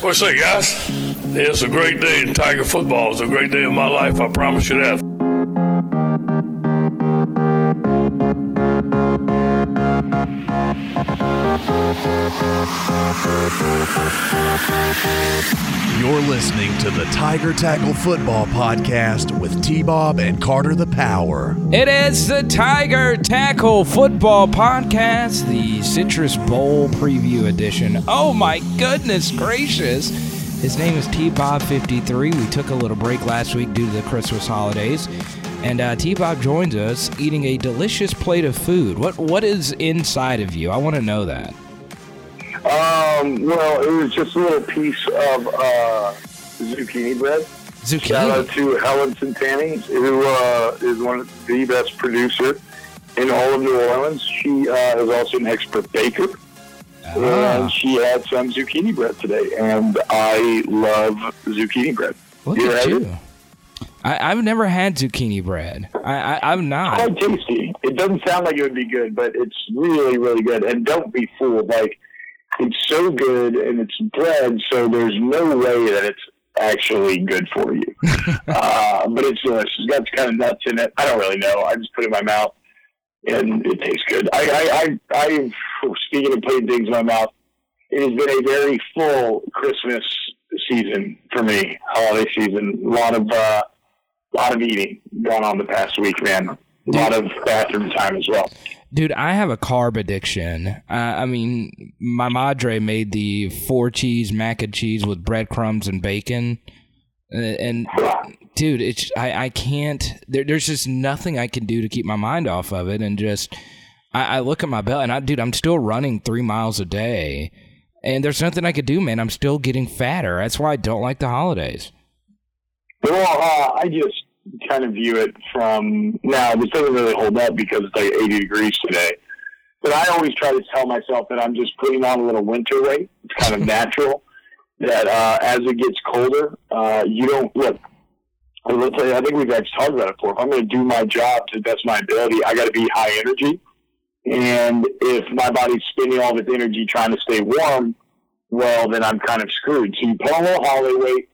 What's up, guys? It's a great day in Tiger football. It's a great day in my life. I promise you that. You're listening to the Tiger Tackle Football Podcast with T Bob and Carter the Power. It is the Tiger Tackle Football Podcast, the Citrus Bowl Preview Edition. Oh my goodness gracious! His name is T Bob 53. We took a little break last week due to the Christmas holidays. And uh, T Bob joins us eating a delicious plate of food. What What is inside of you? I want to know that. Um, well, it was just a little piece of uh, zucchini bread. Zucchini. Shout out to Helen Santani, who uh, is one of the best producer in all of New Orleans. She uh, is also an expert baker, Ah, and she had some zucchini bread today, and I love zucchini bread. look you at you. I, I've never had zucchini bread. I, I, I'm not. Quite tasty. It doesn't sound like it would be good, but it's really, really good. And don't be fooled. Like, it's so good, and it's bread, so there's no way that it's actually good for you. uh, but it's delicious. It's got kind of nuts in it. I don't really know. I just put it in my mouth, and it tastes good. I, I, I, I speaking of putting things in my mouth, it has been a very full Christmas season for me, holiday season. A lot of, uh, lot of eating going on the past week, man. A lot of bathroom time as well. Dude, I have a carb addiction. Uh, I mean, my madre made the four cheese mac and cheese with breadcrumbs and bacon, and dude, it's I, I can't. There, there's just nothing I can do to keep my mind off of it, and just I, I look at my belt, and I, dude, I'm still running three miles a day, and there's nothing I could do, man. I'm still getting fatter. That's why I don't like the holidays. Well, uh, I just kind of view it from now. This doesn't really hold up because it's like 80 degrees today. But I always try to tell myself that I'm just putting on a little winter weight. It's kind of natural. That uh, as it gets colder, uh, you don't look. well, Let's say I think we've actually talked about it before. If I'm going to do my job to the best of my ability, I got to be high energy. And if my body's spending all of its energy trying to stay warm, well, then I'm kind of screwed. So you put on a little holiday weight,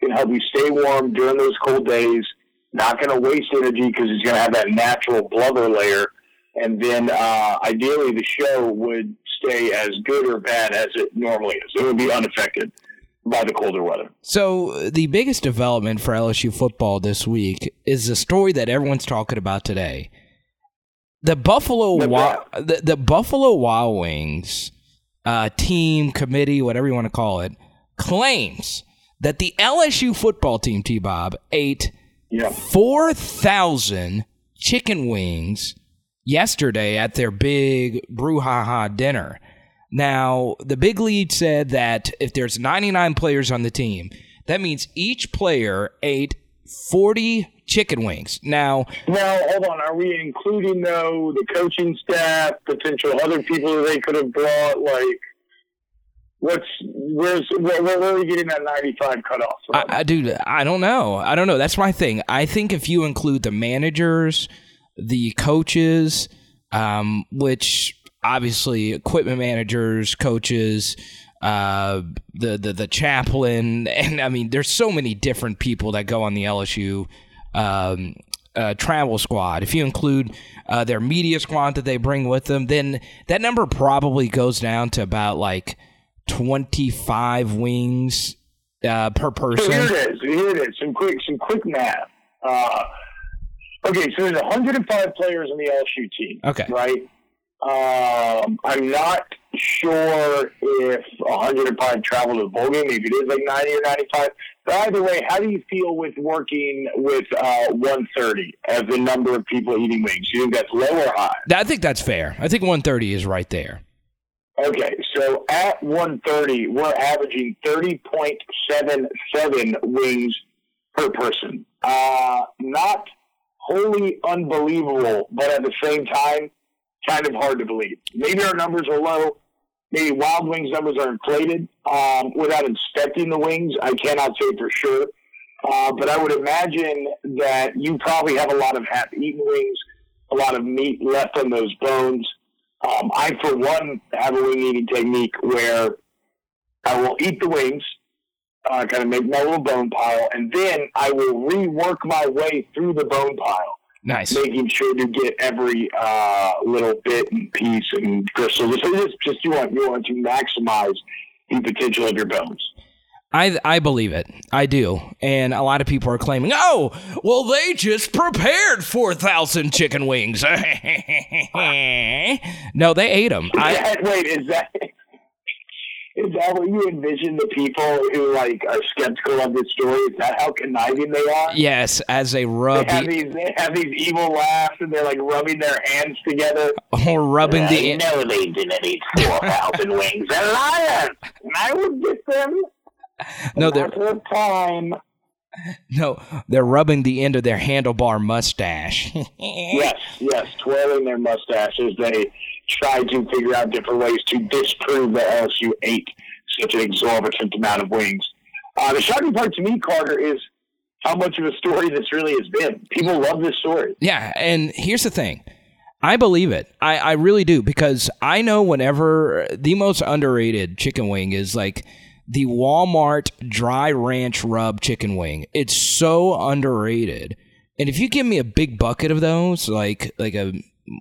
can help you stay warm during those cold days. Not going to waste energy because it's going to have that natural blubber layer. And then uh, ideally, the show would stay as good or bad as it normally is. It would be unaffected by the colder weather. So the biggest development for LSU football this week is the story that everyone's talking about today. The Buffalo Wa- the, the Buffalo Wild Wings uh, team committee, whatever you want to call it, claims that the LSU football team, T Bob, ate Yeah. four thousand chicken wings yesterday at their big brouhaha dinner. Now, the big lead said that if there's 99 players on the team, that means each player ate 40 chicken wings. Now, Now, hold on. Are we including, though, the coaching staff, potential other people that they could have brought? Like, what's, where's, where, where are we getting that 95 cutoff from? I, I dude, I don't know. I don't know. That's my thing. I think if you include the managers, the coaches, um, which obviously equipment managers, coaches, uh, the, the the chaplain, and I mean, there's so many different people that go on the LSU um, uh, travel squad. If you include uh, their media squad that they bring with them, then that number probably goes down to about like 25 wings uh, per So person. here it is. Here it is. Some quick, some quick math. Uh, okay, so there's 105 players in the LSU team. Okay. Right. Um, I'm not sure if 105 travel to the bowl game. Maybe it is like 90 or 95. But either way, how do you feel with working with uh, 130 as the number of people eating wings? Do You think that's low or high? I think that's fair. I think 130 is right there. Okay, so at 130, we're averaging 30.77 wings per person. Uh, not wholly unbelievable, but at the same time, kind of hard to believe. Maybe our numbers are low. Maybe Wild Wings numbers are inflated. Um, without inspecting the wings, I cannot say for sure. Uh, but I would imagine that you probably have a lot of half-eaten wings, a lot of meat left on those bones. Um, I, for one, have a wing eating technique where I will eat the wings, uh, kind of make my little bone pile, and then I will rework my way through the bone pile, Nice. making sure to get every uh, little bit and piece and gristle. So this just you want you want to maximize the potential of your bones. I I believe it. I do. And a lot of people are claiming, "Oh, well they just prepared 4,000 chicken wings." no, they ate them. I Wait, is that is that what you envision the people who like are skeptical of this story? Is that how conniving they are? yes, as they They rub have the, these they have these evil laughs and they're like rubbing their hands together. or rubbing I the know they didn't eat four thousand wings. They're liars, and I will get them. No, they're time. no, they're rubbing the end of their handlebar mustache. Yes, yes, twirling their mustaches. They try to figure out different ways to disprove that LSU ate such an exorbitant amount of wings. Uh, the shocking part to me, Carter, is how much of a story this really has been. People love this story. Yeah, and here's the thing. I believe it. I, I really do because I know whenever the most underrated chicken wing is like the Walmart dry ranch rub chicken wing. It's so underrated. And if you give me a big bucket of those, like like a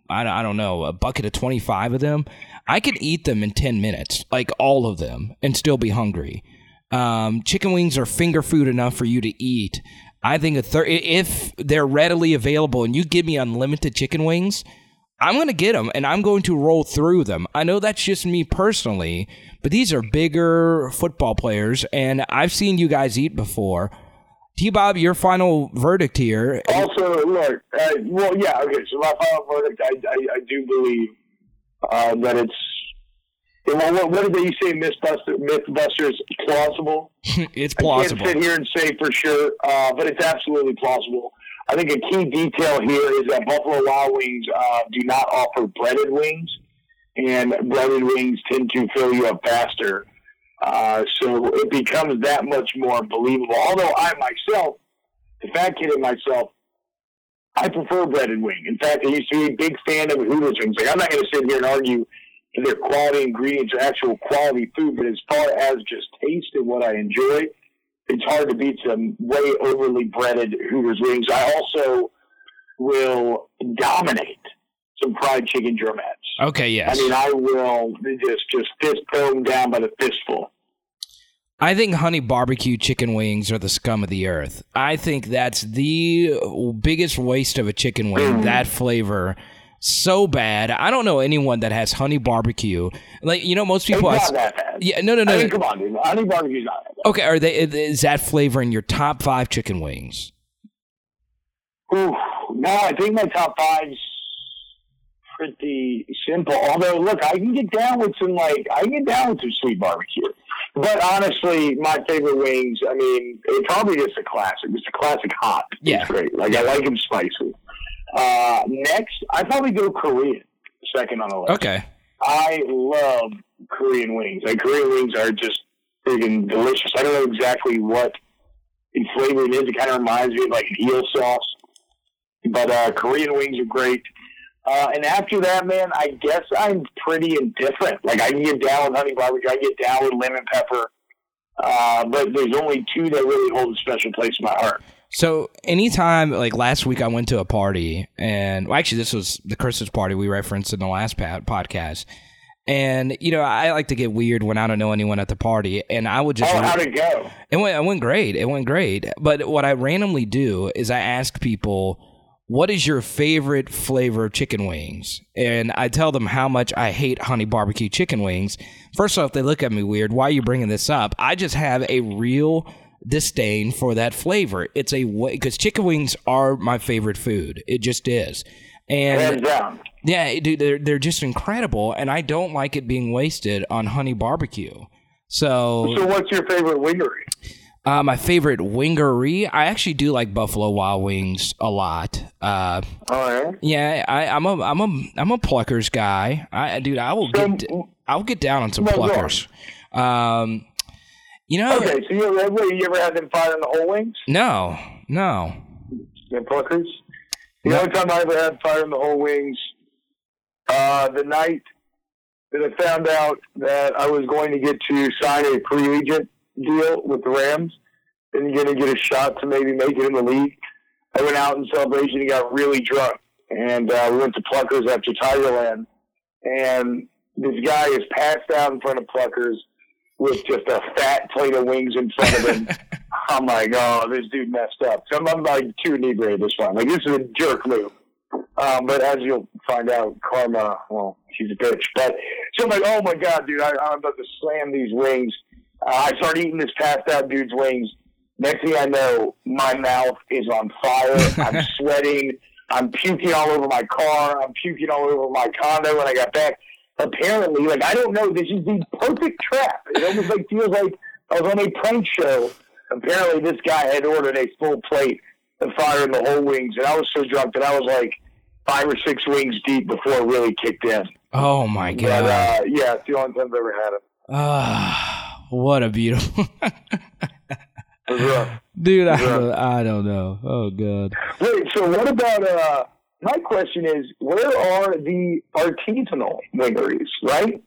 I don't, don't know, a bucket of 25 of them, I could eat them in 10 minutes, like all of them, and still be hungry. Um, chicken wings are finger food enough for you to eat. I think a thir- if they're readily available and you give me unlimited chicken wings, I'm going to get them and I'm going to roll through them. I know that's just me personally, but these are bigger football players and I've seen you guys eat before. T Bob, your final verdict here. Also, look, uh, well, yeah, okay. So my final verdict, I, I, I do believe uh, that it's. Well, what, what did they say? Mythbuster, MythBusters plausible. it's I plausible. can't sit here and say for sure, uh, but it's absolutely plausible. I think a key detail here is that Buffalo Wild Wings uh, do not offer breaded wings, and breaded wings tend to fill you up faster. Uh, so it becomes that much more believable. Although I myself, the fat kid in myself, I prefer breaded wing. In fact, I used to be a big fan of Hooters wings. Like I'm not going to sit here and argue their quality ingredients are actual quality food, but as far as just taste and what I enjoy, it's hard to beat some way overly breaded Hooters wings. I also will dominate some fried chicken drumettes. Okay, yes. I mean, I will just just fist throw them down by the fistful. I think honey barbecue chicken wings are the scum of the earth. I think that's the biggest waste of a chicken wing, mm. that flavor. So bad. I don't know anyone that has honey barbecue. Like, you know, most It's people. not has- that bad. yeah, no, no, no. I mean, come on, dude. Honey barbecue's not that bad. Okay, are they? Is that flavor in your top five chicken wings? Ooh, no, I think my top five's pretty simple. Although, look, I can get down with some like I can get down with some sweet barbecue. But honestly, my favorite wings. I mean, it probably just a classic. It's a classic hot. Yeah. it's great. Like I like them spicy. Uh, next, I probably go Korean. Second on the list. Okay. I love Korean wings. Like Korean wings are just friggin' delicious. I don't know exactly what the flavor it is. It kind of reminds me of like an eel sauce. But uh, Korean wings are great. Uh, and after that, man, I guess I'm pretty indifferent. Like I can get down with honey barbecue, I can get down with lemon pepper. Uh, but there's only two that really hold a special place in my heart. So anytime, like last week, I went to a party, and well, actually, this was the Christmas party we referenced in the last podcast. And you know, I like to get weird when I don't know anyone at the party, and I would just Oh, how'd it go? It went, it went great. It went great. But what I randomly do is I ask people, what is your favorite flavor of chicken wings? And I tell them how much I hate honey barbecue chicken wings. First off, they look at me weird. Why are you bringing this up? I just have a real disdain for that flavor. It's a way, because chicken wings are my favorite food. It just is. And yeah, dude, they're they're just incredible, and I don't like it being wasted on honey barbecue. So, So, what's your favorite wingery? uh, my favorite wingery, I actually do like Buffalo Wild Wings a lot. Uh, All right. yeah, I, I'm a I'm a I'm a Pluckers guy. I dude, I will So- get I'll get down on some No. Pluckers. Um, you know, Okay, so you ever, you ever had them fire in the hole wings? no, no. The Pluckers? The only time I ever had fire in the hole wings, uh, the night that I found out that I was going to get to sign a free agent deal with the Rams and going to get a shot to maybe make it in the league. I went out in celebration and got really drunk, and uh, we went to Pluckers after Tigerland, and this guy is passed out in front of Pluckers with just a fat plate of wings in front of him. I'm like, oh, this dude messed up. So I'm, I'm like too inebriated this time. Like this is a jerk move. Um, but as you'll find out, karma, well, she's a bitch. But so I'm like, oh my god, dude, I, I'm about to slam these wings. Uh, I start eating this passed out dude's wings. Next thing I know, my mouth is on fire. I'm sweating. I'm puking all over my car. I'm puking all over my condo when I got back. Apparently, like I don't know, this is the perfect trap. It almost like feels like I was on a prank show. Apparently, this guy had ordered a full plate of fire in the hole wings, and I was so drunk that I was like five or six wings deep before it really kicked in. Oh my But god! uh, yeah, it's the only time I've ever had it. Ah, what a beautiful It was rough. dude. I I don't know. Oh god. Wait, so what about uh my question is where are the artisanal wingeries, right?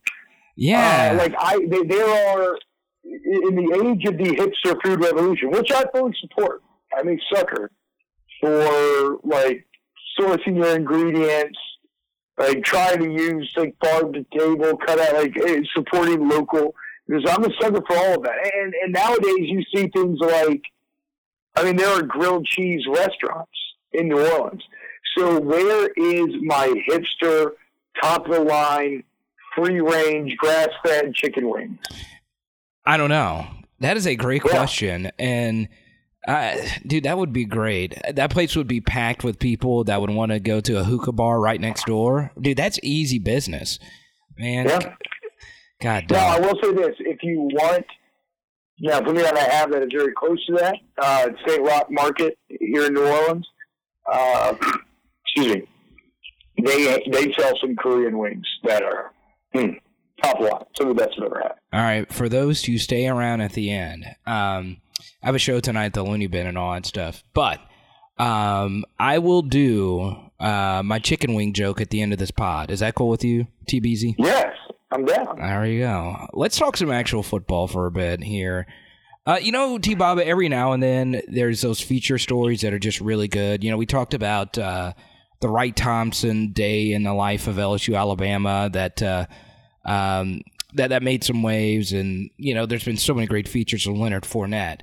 Yeah. Uh, like I they, there are in the age of the hipster food revolution, which I fully support. I'm a sucker for like sourcing your ingredients, like trying to use like farm to table, cut out like eh, supporting local. Because I'm a sucker for all of that. And and nowadays you see things like I mean, there are grilled cheese restaurants in New Orleans. So where is my hipster, top of the line, free range, grass fed chicken wings? I don't know. That is a great Yeah. question, and uh, dude, that would be great. That place would be packed with people that would want to go to a hookah bar right next door. Dude, that's easy business, man. Yeah. God damn. Now, I will say this: if you want, now for me, I have that is very close to that. Uh, St. Roch Market here in New Orleans. Uh, excuse me. They they sell some Korean wings that are hmm, top line, some of the best I've ever had. All right, for those who stay around at the end, um, I have a show tonight at the Looney Bin and all that stuff, but um, I will do uh, my chicken wing joke at the end of this pod. Is that cool with you, TBZ? Yes, I'm down. There you go. Let's talk some actual football for a bit here. Uh, you know, T Bob, every now and then there's those feature stories that are just really good. You know, we talked about uh, the Wright Thompson day in the life of LSU Alabama that uh, um, that that made some waves, and you know, there's been so many great features of Leonard Fournette.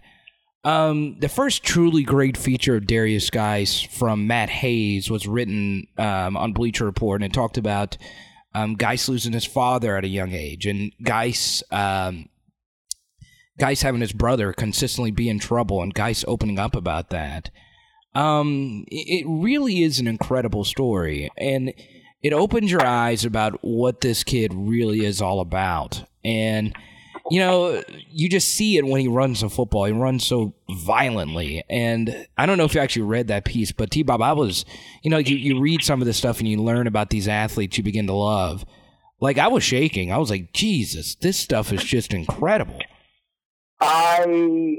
Um, the first truly great feature of Darius Guice from Matt Hayes was written um, on Bleacher Report, and it talked about um, Guice losing his father at a young age, and Guice, um, Guice having his brother consistently be in trouble, and Guice opening up about that. Um, it, really is an incredible story, and it opens your eyes about what this kid really is all about. And you know, you just see it when he runs the football. He runs so violently. And I don't know if you actually read that piece, but T Bob, I was, you know, you, you read some of this stuff and you learn about these athletes you begin to love. Like, I was shaking. I was like, Jesus, this stuff is just incredible. I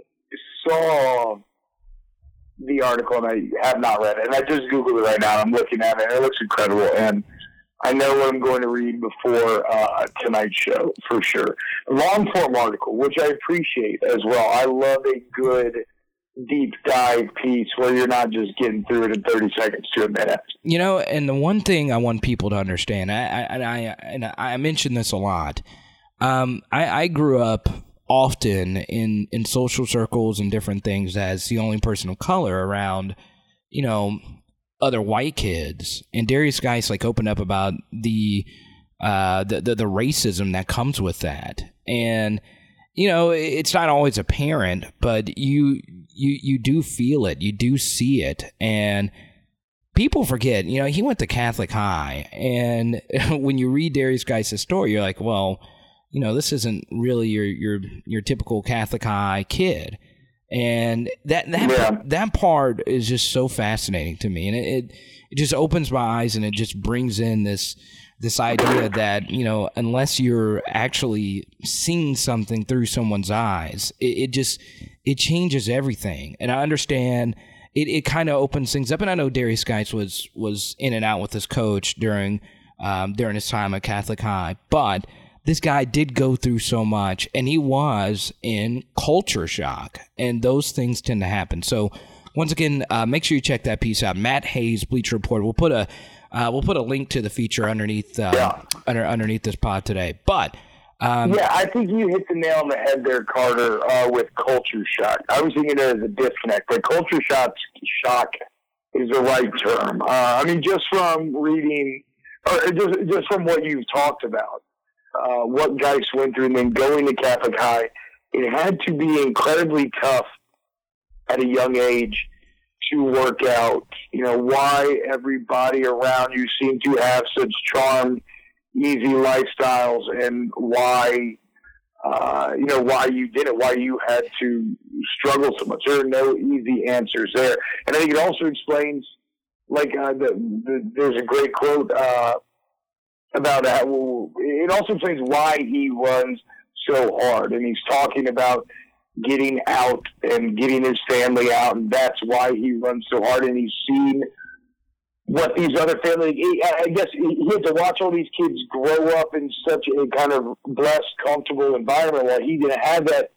saw the article and I have not read it. And I just Googled it right now. I'm looking at it. It looks incredible. And I know what I'm going to read before uh, tonight's show for sure. Long form article, which I appreciate as well. I love a good deep dive piece where you're not just getting through it in 30 seconds to a minute. You know, and the one thing I want people to understand, I, I, and I, and I mention this a lot. Um, I, I grew up often in in social circles and different things as the only person of color around, you know, other white kids. And Darius Guice like opened up about the uh the, the the racism that comes with that. And you know, it's not always apparent, but you you you do feel it, you do see it, and people forget. You know, he went to Catholic high, and when you read Darius Guice' story, you're like, well, you know, this isn't really your your your typical Catholic high kid, and that that Yeah. that part is just so fascinating to me, and it, it it just opens my eyes, and it just brings in this this idea that you know unless you're actually seeing something through someone's eyes it, it just it changes everything. And i understand it, it kind of opens things up. And i know darius guice was was in and out with his coach during um, during his time at catholic high. But this guy did go through so much and he was in culture shock. And those things tend to happen. So, once again, uh, make sure you check that piece out. Matt Hayes, Bleacher Report. We'll put a uh, we'll put a link to the feature underneath uh, Yeah. under, underneath this pod today. But um, Yeah, I think you hit the nail on the head there, Carter, uh, with culture shock. I was thinking it as a disconnect, but culture shock, shock is the right term. Uh, I mean, just from reading, or just, just from what you've talked about, uh, what Guice went through and then going to Catholic High, it had to be incredibly tough at a young age to work out, you know, why everybody around you seemed to have such charmed, easy lifestyles and why, uh, you know, why you did it, why you had to struggle so much. There are no easy answers there. And I think it also explains, like, uh, the, the, there's a great quote, uh, about how it also explains why he runs so hard. And he's talking about getting out and getting his family out, and that's why he runs so hard. And he's seen what these other families. I guess he had to watch all these kids grow up in such a kind of blessed, comfortable environment while he didn't have that.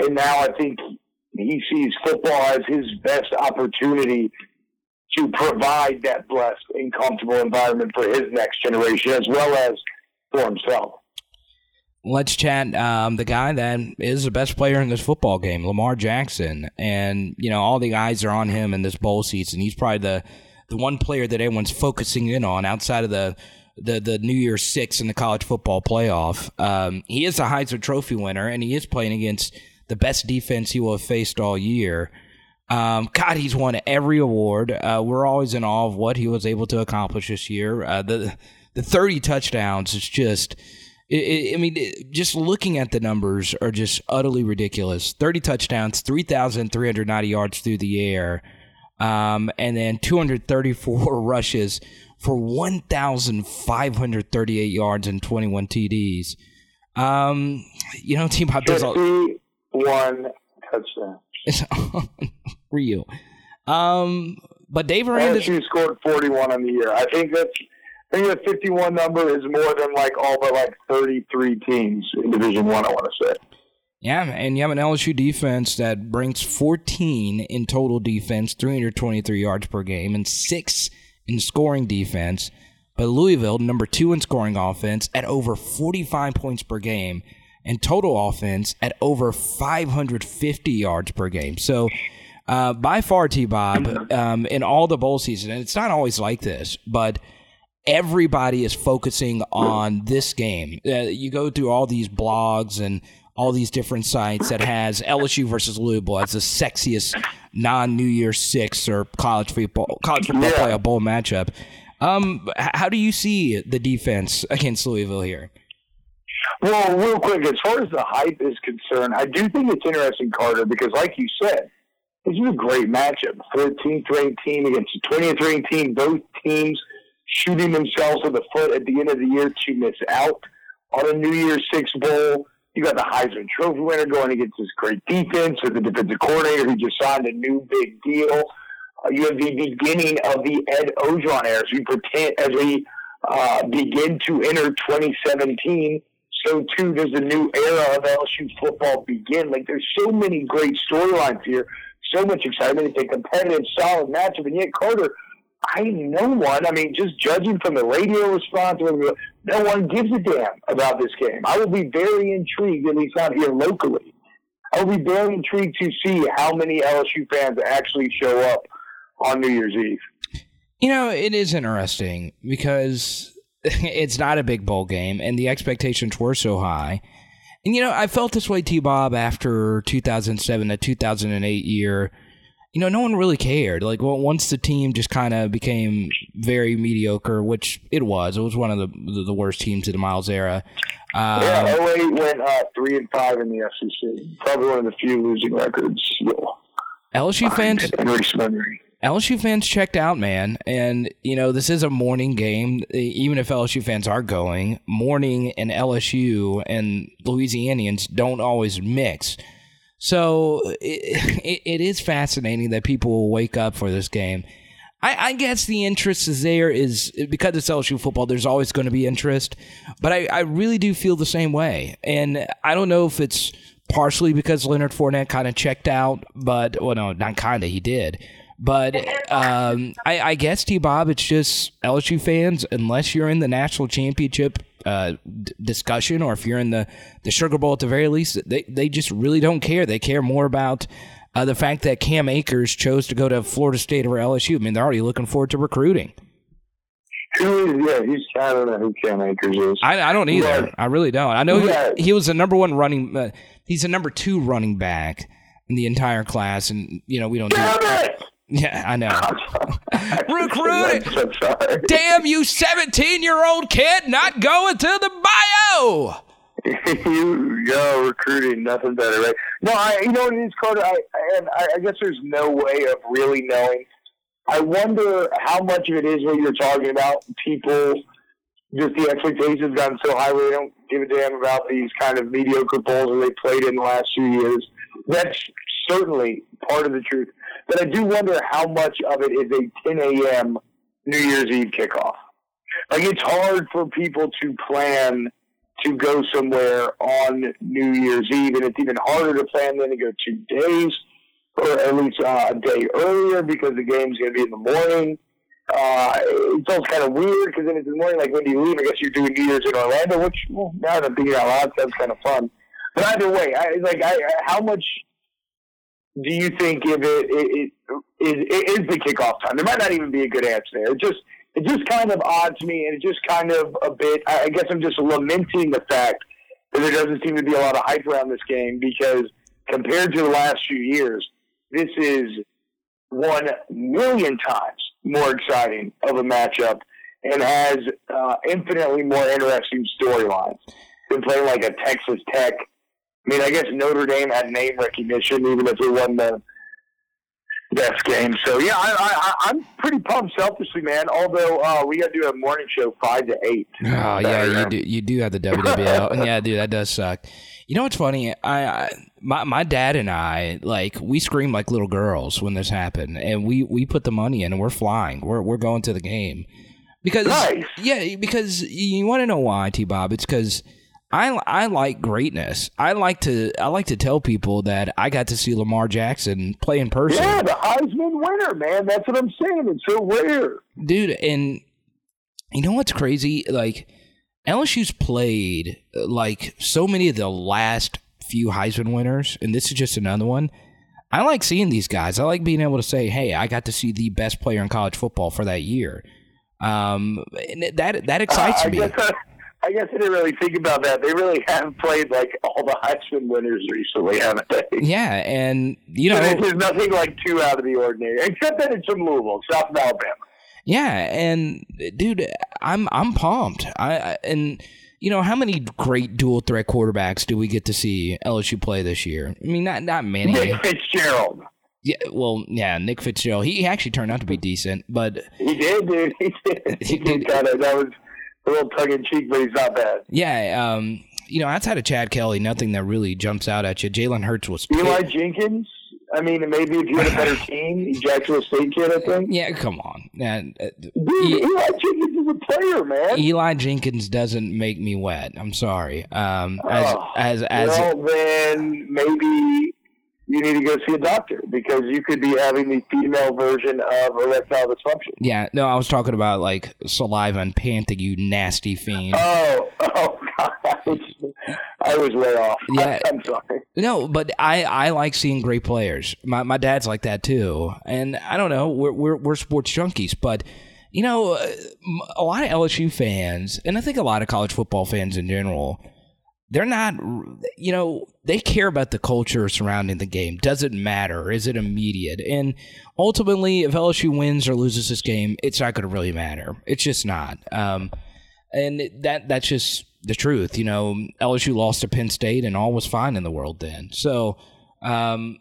And now I think he sees football as his best opportunity to provide that blessed and comfortable environment for his next generation as well as for himself. let's chat um, the guy that is the best player in this football game, Lamar Jackson. And, you know, all the eyes are on him in this bowl season. He's probably the, the one player that everyone's focusing in on outside of the, the, the New Year's Six in the college football playoff. Um, he is a Heisman Trophy winner, and he is playing against the best defense he will have faced all year. Um, God, he's won every award. Uh, we're always in awe of what he was able to accomplish this year. Uh, the the 30 touchdowns is just, i mean, it- just looking at the numbers are just utterly ridiculous. 30 touchdowns, 3,390 yards through the air, um, and then 234 rushes for 1,538 yards and 21 TDs. Um, you know, Team Hop does all. 51 touchdowns. It's unreal. Um, but Dave Aranda, LSU scored 41 on the year. I think that's I think that 51 number is more than like all but like 33 teams in Division One. I, want to say. yeah, and you have an LSU defense that ranks 14 in total defense, 323 yards per game, and six in scoring defense. But Louisville, number two in scoring offense, at over 45 points per game, and total offense at over 550 yards per game. So, uh, by far, T Bob, um, in all the bowl season, and it's not always like this, but everybody is focusing on this game. Uh, you go through all these blogs and all these different sites that has LSU versus Louisville as the sexiest non New Year Six or college football college football playoff bowl matchup. Um, how do you see the defense against Louisville here? Well, real quick, as far as the hype is concerned, I do think it's interesting, Carter, because like you said, this is a great matchup. 14th ranked team against a 20th ranked team. Both teams shooting themselves in the foot at the end of the year to miss out on a New Year's Six bowl. You got the Heisman Trophy winner going against this great defense with the defensive coordinator who just signed a new big deal. Uh, you have the beginning of the Ed Orgeron era as we pretend as we uh, begin to enter 2017. So too does the new era of LSU football begin. Like there's so many great storylines here, so much excitement. It's a competitive, solid matchup, and yet Carter, I no one. I mean, just judging from the radio response, no one gives a damn about this game. I will be very intrigued, at least out here locally. I will be very intrigued to see how many LSU fans actually show up on New Year's Eve. You know, it is interesting because it's not a big bowl game and the expectations were so high. And, you know, I felt this way, T Bob, after 2007, the 2008 year. You know, no one really cared. Like, well, once the team just kind of became very mediocre, which it was, it was one of the the, the worst teams of the Miles era. Um, Yeah, 08 went uh, three and five in the SEC. Probably one of the few losing records. LSU fans, in recent memory. LSU fans checked out, man. And, you know, this is a morning game. Even if LSU fans are going, morning and LSU and Louisianians don't always mix. So it, it, it is fascinating that people will wake up for this game. I, I guess the interest is there is because it's LSU football. There's always going to be interest, but I, I really do feel the same way, and I don't know if it's partially because Leonard Fournette kind of checked out, but well, no, not kind of, he did. But um, I, I guess T Bob, it's just LSU fans. Unless you're in the national championship uh, d- discussion, or if you're in the the Sugar Bowl at the very least, they they just really don't care. They care more about uh, the fact that Cam Akers chose to go to Florida State or LSU. I mean, they're already looking forward to recruiting. Yeah, he's, I don't know who Cam Akers is. I, I don't either. I really don't. I know Yeah. he, he was the number one running. Uh, he's the number two running back in the entire class, and you know we don't. Do, it! Yeah, I know. Recruiting. I'm so sorry. Damn you, seventeen-year-old kid, not going to the bio. you go recruiting, nothing better, right? No, I, you know what it is, Carter. I, and I, I guess there's no way of really knowing. I wonder how much of it is what you're talking about. People, just the expectations gotten so high where they don't give a damn about these kind of mediocre bowls that they played in the last few years. That's certainly part of the truth. But I do wonder how much of it is a 10 a.m. New Year's Eve kickoff. Like it's hard for people to plan to go somewhere on New Year's Eve, and it's even harder to plan than to go two days, or at least uh, a day earlier because the game's going to be in the morning. Uh, it's also kind of weird because then it's in the morning. Like when do you leave? I guess you're doing New Year's in Orlando, which well, now that I'm thinking out loud, sounds kind of fun. But either way, I, like, I, I- how much do you think if it, it, it is, it is the kickoff time? There might not even be a good answer there. It just it just kind of odd to me, and it just kind of a bit. I I guess I'm just lamenting the fact that there doesn't seem to be a lot of hype around this game because compared to the last few years, this is one million times more exciting of a matchup and has uh, infinitely more interesting storylines than playing like a Texas Tech. I mean, I guess Notre Dame had name recognition, even if it wasn't the best game. So yeah, I, I, I- I'm pretty pumped selfishly, man. Although uh, we got to do a morning show five to eight. Oh yeah, you do. You do have the WWL. yeah, dude, that does suck. You know what's funny? I, I my my dad and I like we scream like little girls when this happened, and we we put the money in and we're flying. We're we're going to the game because Nice. yeah, because you want to know why, T Bob? It's because. I, I like greatness. I like to I like to tell people that I got to see Lamar Jackson play in person. Yeah, the Heisman winner, man. That's what I'm saying. It's so rare. dude and you know what's crazy like lsu's played uh, like so many of the last few heisman winners and this is just another one i like seeing these guys i like being able to say hey i got to see the best player in college football for that year um that that excites I me I, I guess I didn't really think about that. They really have played like all the Heisman winners recently, haven't they? yeah and you know And There's nothing like too out of the ordinary, except that it's from Louisville, South Alabama. Yeah, and dude, I'm I'm pumped. I, I and you know how many great dual threat quarterbacks do we get to see LSU play this year? I mean, not not many. Nick Fitzgerald. Yeah, well, yeah, Nick Fitzgerald. He actually turned out to be decent, but He did, dude. He did. He did kind of. That was a little tongue in cheek, but he's not bad. yeah, um, you know, outside of Chad Kelly, nothing that really jumps out at you. Jalen Hurts was. Eli Jenkins. I mean, maybe if you had a better team, Jacksonville State kid, I think. Yeah, come on. Uh, Dude, Eli Jenkins is a player, man. Eli Jenkins doesn't make me wet. I'm sorry. Um, as Oh, as as well, then maybe you need to go see a doctor because you could be having the female version of erectile dysfunction. yeah, no, I was talking about like saliva and panting. You nasty fiend. Oh, oh, God. I was, I was way off. Yeah. I'm sorry. No, but I, I like seeing great players. My my dad's like that too, and I don't know. We're we're, we're sports junkies, but you know, a lot of LSU fans, and I think a lot of college football fans in general, they're not. You know, they care about the culture surrounding the game. Does it matter? Is it immediate? And ultimately, if LSU wins or loses this game, it's not going to really matter. It's just not. Um, and that that's just the truth. You know, LSU lost to Penn State, and all was fine in the world then. So, um,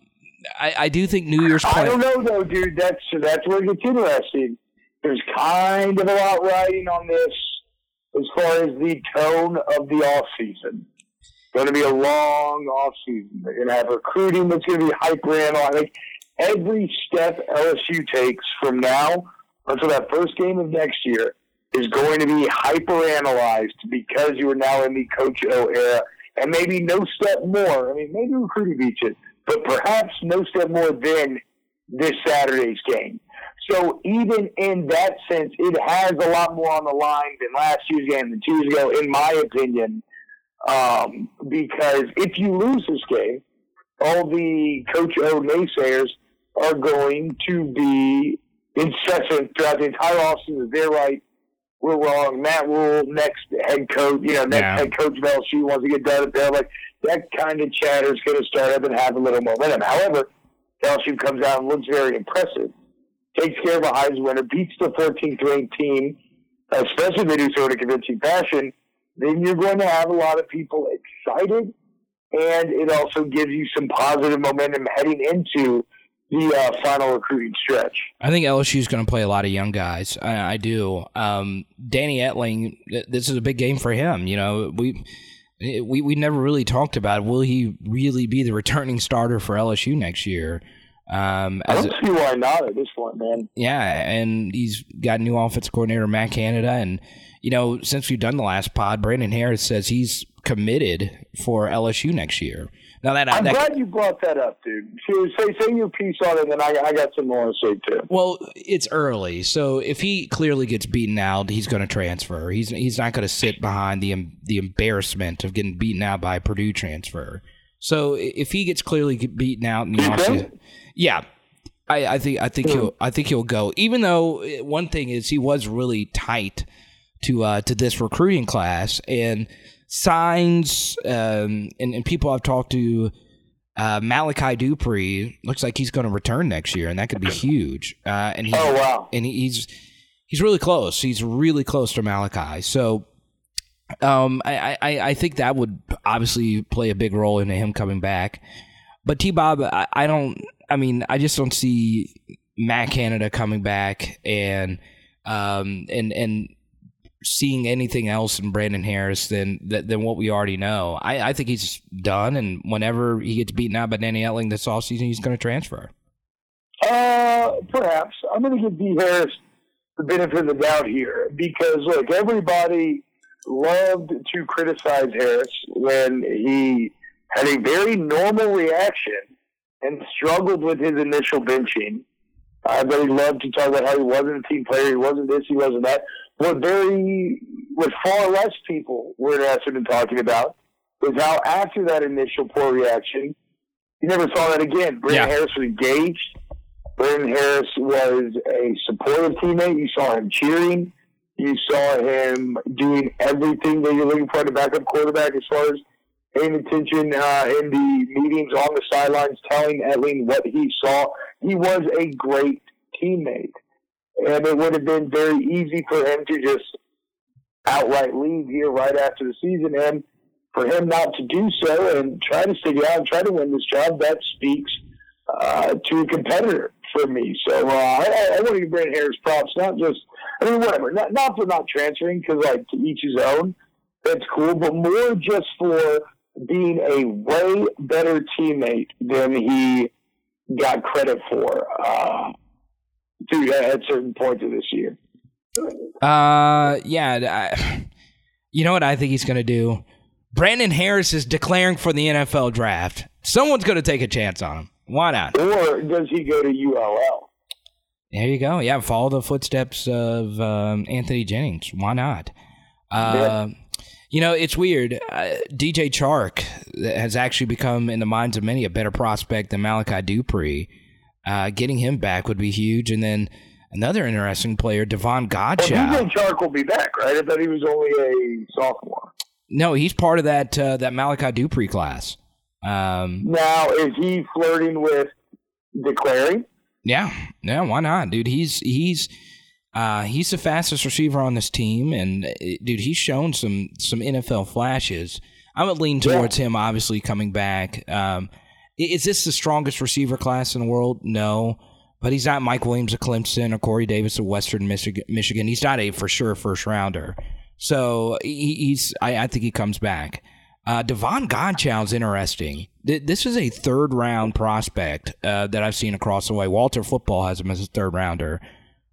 I, I do think New Year's I don't know, though, dude. That's, that's where it gets interesting. There's kind of a lot riding on this as far as the tone of the off season. Going to be a long off season. They're going to have recruiting that's going to be hyper analyzed. Every step LSU takes from now until that first game of next year is going to be hyper analyzed because you are now in the Coach O era, and maybe no step more. I mean, maybe recruiting beats it, but perhaps no step more than this Saturday's game. So even in that sense, it has a lot more on the line than last year's game than two years ago, in my opinion. Um, because if you lose this game, all the Coach O naysayers are going to be incessant throughout the entire offseason. They're right. We're wrong. Matt Rhule, next head coach, you know, next Yeah. head coach of LSU wants to get done at there. Like that kind of chatter is going to start up and have a little momentum. However, LSU comes out and looks very impressive. Takes care of a Heisman winner, beats the 14th ranked team, especially if they do so in a convincing fashion. Then you're going to have a lot of people excited, and it also gives you some positive momentum heading into the uh, final recruiting stretch. I think LSU is going to play a lot of young guys. I, I do. Um, Danny Etling, th- this is a big game for him. You know, we we we never really talked about will he really be the returning starter for LSU next year. Um, I don't see why not at this point, man. yeah, and he's got new offensive coordinator Matt Canada, and you know since we've done the last pod, Brandon Harris says he's committed for LSU next year. Now that, I'm that glad you brought that up, dude. Say, say, your piece on it, and then I, I got some more to say too. Well, it's early, so if he clearly gets beaten out, he's going to transfer. He's he's not going to sit behind the the embarrassment of getting beaten out by a Purdue transfer. So if he gets clearly beaten out in the offseason, yeah, I, I think I think he'll I think he'll go. Even though uh, one thing is he was really tight to uh, to this recruiting class and signs um, and, and people I've talked to. Uh, Malachi Dupre looks like he's going to return next year, and that could be huge. Uh, and he's, Oh wow! and he- he's he's really close. He's really close to Malachi. So, um, I, I I think that would obviously play a big role into him coming back. But T Bob, I, I don't. I mean, I just don't see Matt Canada coming back and um and and seeing anything else in Brandon Harris than than what we already know. I, I think he's done, and whenever he gets beaten out by Danny Etling this offseason, he's going to transfer. Uh, perhaps I'm going to give D Harris the benefit of the doubt here because look, everybody loved to criticize Harris when he had a very normal reaction and struggled with his initial benching. Uh, but he loved to talk about how he wasn't a team player, he wasn't this, he wasn't that. What very, what far less people were interested in talking about was how after that initial poor reaction, you never saw that again. Brandon Yeah. Harris was engaged. Brandon Harris was a supportive teammate. You saw him cheering. You saw him doing everything that you're looking for in a backup quarterback as far as paying attention uh, in the meetings on the sidelines, telling Etling what he saw. He was a great teammate. And it would have been very easy for him to just outright leave here right after the season. And for him not to do so and try to stick it out and try to win this job, that speaks uh, to a competitor for me. So uh, I, I want to give Brandon Harris props, not just, I mean, whatever, not, not for not transferring, because like to each his own, that's cool, but more just for being a way better teammate than he got credit for uh, dude, at certain points of this year. Uh, yeah. I, you know what I think he's going to do? Brandon Harris is declaring for the NFL draft. Someone's going to take a chance on him. Why not? Or does he go to ULL? There you go. Yeah, follow the footsteps of um, Anthony Jennings. Why not? Uh, You know, it's weird. Uh, DJ Chark has actually become, in the minds of many, a better prospect than Malachi Dupre. Uh, getting him back would be huge. And then another interesting player, Devin Well, Godchaux. DJ Chark will be back, right? I thought he was only a sophomore. No, he's part of that uh, that Malachi Dupre class. Um, Now, is he flirting with declaring? yeah, yeah, why not, dude? He's he's uh, he's the fastest receiver on this team, and uh, dude, he's shown some some NFL flashes. I would lean towards him, obviously coming back. Um, is this the strongest receiver class in the world? No, but he's not Mike Williams of Clemson or Corey Davis of Western Michigan. He's not a for sure first rounder. So he's. I, think he comes back. Uh, Devin Godchaux's interesting. Th- This is a third round prospect uh, that I've seen across the way. Walter Football has him as a third rounder.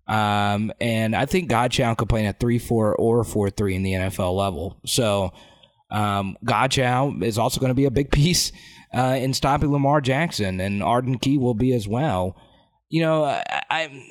Um, and I think Godchaux could play in a 3 4 or 4 3 in the NFL level. So um, Godchaux is also going to be a big piece uh, in stopping Lamar Jackson, and Arden Key will be as well. You know, I, I,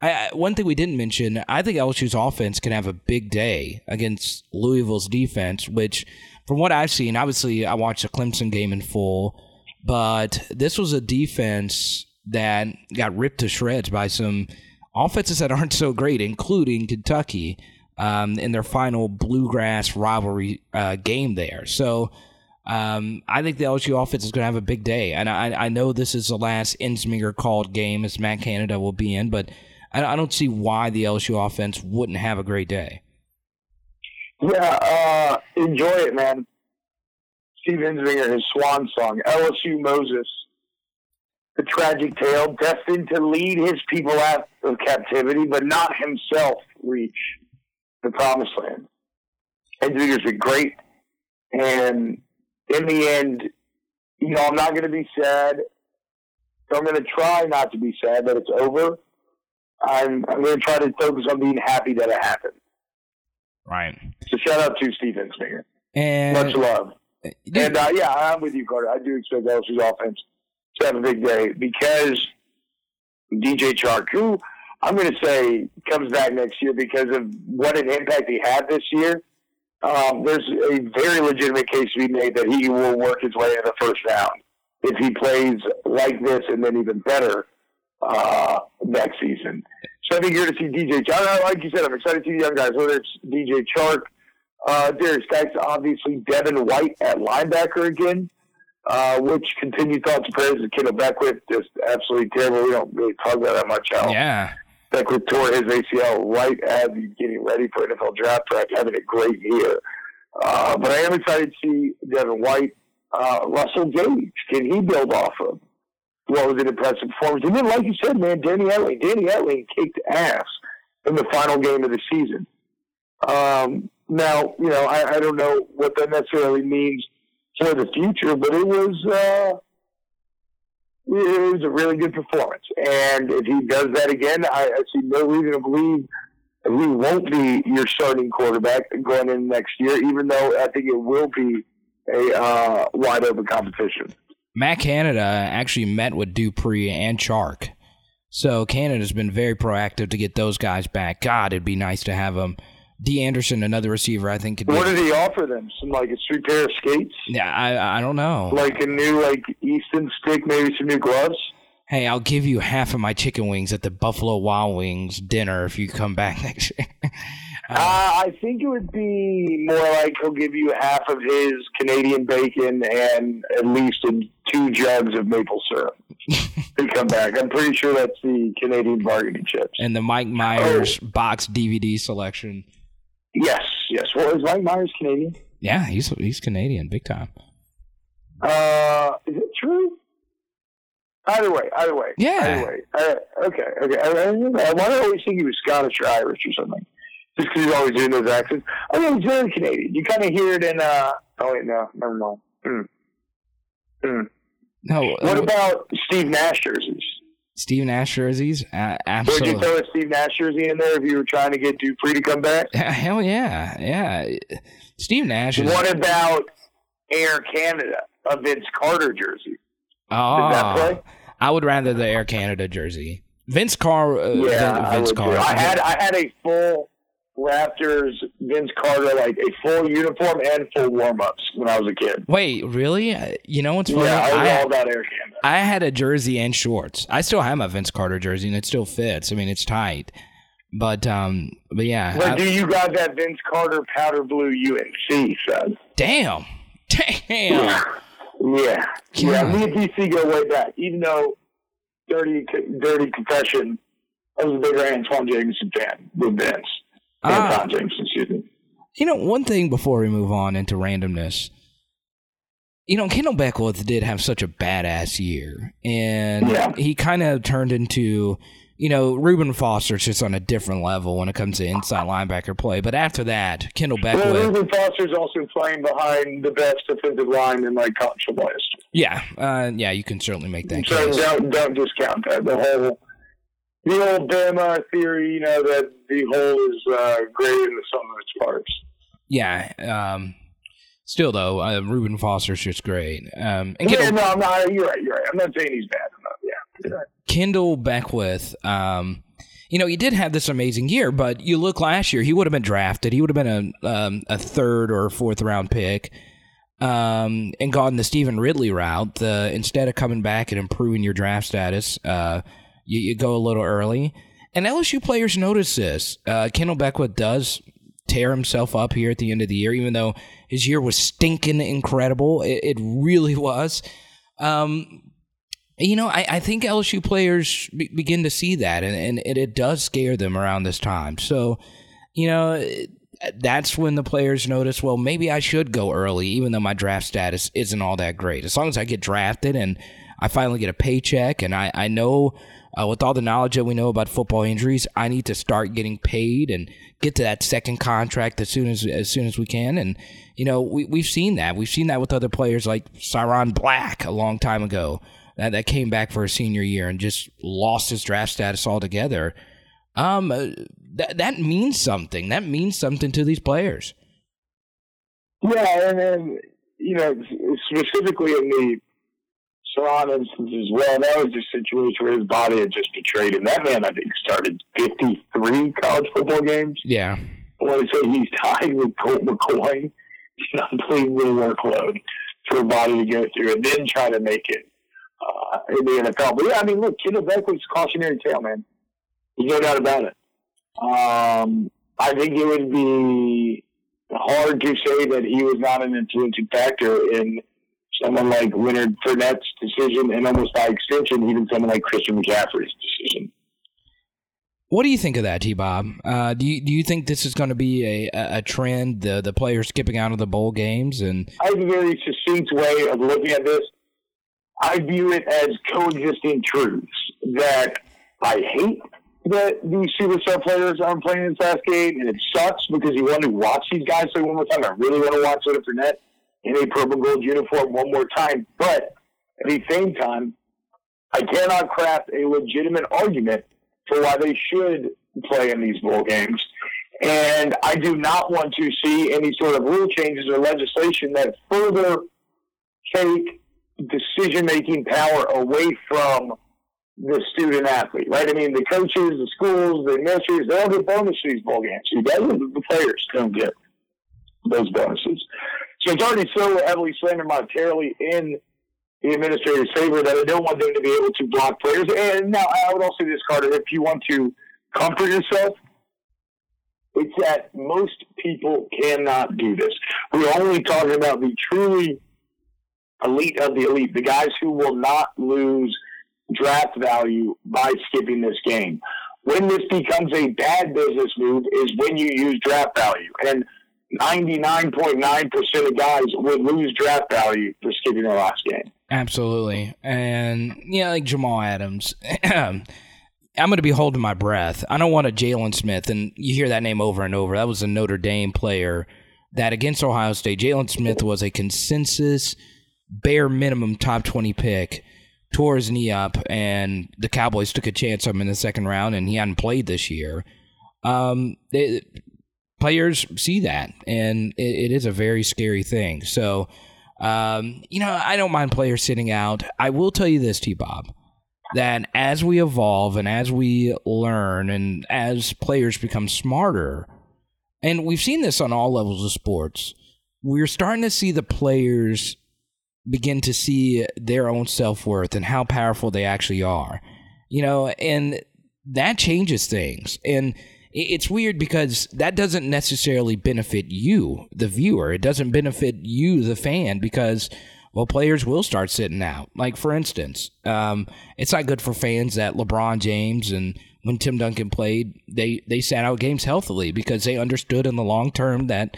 I, one thing we didn't mention, I think LSU's offense can have a big day against Louisville's defense, which, from what I've seen, obviously I watched the Clemson game in full, but this was a defense that got ripped to shreds by some offenses that aren't so great, including Kentucky um, in their final bluegrass rivalry uh, game there. So um, I think the LSU offense is going to have a big day. And I, I know this is the last Ensminger called game as Matt Canada will be in, but I, I don't see why the LSU offense wouldn't have a great day. Yeah, uh, enjoy it, man. Steve Ensminger, his swan song, LSU Moses the tragic tale, destined to lead his people out of captivity, but not himself reach the promised land. Ensminger's been great, and in the end, you know, I'm not going to be sad. So I'm going to try not to be sad that it's over. I'm I'm going to try to focus on being happy that it happened. Right. So shout out to Steve Ensminger. And Much love. And uh, yeah, I'm with you, Carter. I do expect LSU's offense to have a big day because DJ Chark, who I'm going to say comes back next year because of what an impact he had this year. Um, there's a very legitimate case to be made that he will work his way in the first round if he plays like this and then even better uh, next season. So I think you're going to see DJ Chark. Like you said, I'm excited to see young guys, whether it's DJ Chark, uh, Darius Dykes, obviously Devin White at linebacker again uh, which continued thoughts and prayers to Kendell Beckwith. Just absolutely terrible. We don't really talk about that much. How yeah. Beckwith tore his ACL right as he's getting ready for NFL draft prep, having a great year. Uh, but I am excited to see Devin White. Uh, Russell Gage, can he build off of what was an impressive performance? And then, like you said, man, Danny Etling. Danny Etling kicked ass in the final game of the season. Um, now, you know, I, I don't know what that necessarily means for the future, but it was uh, it was a really good performance. And if he does that again, I, I see no reason to believe he won't be your starting quarterback going in next year. Even though I think it will be a uh, wide open competition. Matt Canada actually met with Dupre and Chark. So Canada's been very proactive to get those guys back. God, it'd be nice to have them D. Anderson, another receiver, I think. Could what did he offer them? Some like a sweet pair of skates? Yeah, I I don't know. Like a new like Easton stick, maybe some new gloves. Hey, I'll give you half of my chicken wings at the Buffalo Wild Wings dinner if you come back next year. uh, uh, I think it would be more like he'll give you half of his Canadian bacon and at least two jugs of maple syrup to come back. I'm pretty sure that's the Canadian bargaining chips. And the Mike Myers oh. box DVD selection. Yes, yes. Well, is Mike Myers Canadian? Yeah, he's he's Canadian, big time. Uh, is it true? Either way, either way. Yeah. Either way. Uh, okay, okay. I, I, I, I always think he was Scottish or Irish or something. Just because he's always doing those accents. I mean, he's very Canadian. You kind of hear it in, uh, oh wait, no, never mind. Mm. Mm. No. What uh, about Steve Nash jerseys? Steve Nash jerseys? Uh, absolutely. Would you throw a Steve Nash jersey in there if you were trying to get Dupre to come back? Hell yeah, yeah. Steve Nash. Is, what about Air Canada, a Vince Carter jersey? Oh, I would rather the Air Canada jersey. Vince Carr. Uh, yeah, Vince I Carr. I had I had a full Raptors Vince Carter like a full uniform and full warm ups when I was a kid. Wait, really? You know what's funny? Yeah, I was I, all about Air Canada. I had a jersey and shorts. I still have my Vince Carter jersey and it still fits. I mean, it's tight. But um, but yeah. But I, do you got that Vince Carter powder blue UNC, son? Damn, damn. Yeah, yeah. yeah. Me and PC go way back. Even though dirty, dirty confession, I was a bigger Antawn Jamison fan than Vince. Ah. James, excuse me. You know, one thing before we move on into randomness, you know, Kendell Beckwith did have such a badass year, and yeah. he kind of turned into, you know, Reuben Foster's just on a different level when it comes to inside linebacker play. But after that, Kendell Beckwith. Well, Reuben Foster's also playing behind the best defensive line in like college football history. Yeah, uh, yeah, you can certainly make that so case. don't don't discount that. The whole the old Bama theory, you know, that the whole is uh, greater than the sum of its parts. Yeah. Um, still, though, uh, Reuben Foster's just great. Um, and Yeah, Kendell, no, I'm not. You're right. You're right. I'm not saying he's bad. I'm not, yeah, right. Kendell Beckwith, um, you know, he did have this amazing year, but you look last year, he would have been drafted. He would have been a um, a third or fourth round pick, um, and gone the Stevan Ridley route. The instead of coming back and improving your draft status, uh, you, you go a little early. And LSU players notice this. Uh, Kendell Beckwith does tear himself up here at the end of the year, even though his year was stinking incredible. It, it really was. Um, you know, I, I think LSU players be, begin to see that, and, and it, it does scare them around this time. So, you know, that's when the players notice, well, maybe I should go early, even though my draft status isn't all that great. As long as I get drafted and I finally get a paycheck, and I, I know uh, with all the knowledge that we know about football injuries, I need to start getting paid and get to that second contract as soon as as soon as we can. And you know, we we've seen that. We've seen that with other players like Ciron Black a long time ago that, that came back for a senior year and just lost his draft status altogether. Um, uh, that that means something. That means something to these players. Yeah, and then you know, specifically in the Ciron instance as well, that was a situation where his body had just betrayed him. That man, I think, started 53 college football games. Yeah, I want to say he's tied with Colt McCoy. It's an unbelievable workload for a body to go through and then try to make it uh, in the NFL. But yeah, I mean, look, Kendell Beckwith's cautionary tale, man. There's no doubt about it. Um, I think it would be hard to say that he was not an influencing factor in someone like Leonard Fournette's decision, and almost by extension, even someone like Christian McCaffrey's decision. What do you think of that, T. Bob? Uh, do you do you think this is going to be a, a trend? The the players skipping out of the bowl games and I have a very succinct way of looking at this. I view it as coexisting truths that I hate that these superstar players aren't playing in fast game, and it sucks because you want to watch these guys play one more time. I really want to watch Leonard Fournette in a purple gold uniform one more time. But at the same time, I cannot craft a legitimate argument for why they should play in these bowl games. And I do not want to see any sort of rule changes or legislation that further take decision making power away from the student athlete, right? I mean, the coaches, the schools, the administrators, they all get bonuses these bowl games. Who doesn't? The players don't get those bonuses. It's already so heavily slandered monetarily in the administrator's favor that I don't want them to be able to block players. And now I would also this, Carter, if you want to comfort yourself, it's that most people cannot do this. We're only talking about the truly elite of the elite, the guys who will not lose draft value by skipping this game. When this becomes a bad business move is when you use draft value. And 99.9% of guys would lose draft value for skipping their last game. Absolutely. And yeah, like Jamal Adams. I'm going to be holding my breath. I don't want a Jaylon Smith, and you hear that name over and over. That was a Notre Dame player that against Ohio State, Jaylon Smith was a consensus, bare minimum top 20 pick, tore his knee up, and the Cowboys took a chance on him in the second round, and he hadn't played this year. Um, they, players see that, and it, it is a very scary thing. So, um, you know, I don't mind players sitting out. I will tell you this, T Bob, that as we evolve and as we learn and as players become smarter, and we've seen this on all levels of sports, we're starting to see the players begin to see their own self worth and how powerful they actually are. You know, and that changes things. And it's weird because that doesn't necessarily benefit you, the viewer. It doesn't benefit you, the fan, because well, players will start sitting out. Like for instance, um, it's not good for fans that LeBron James and when Tim Duncan played, they they sat out games healthily because they understood in the long term that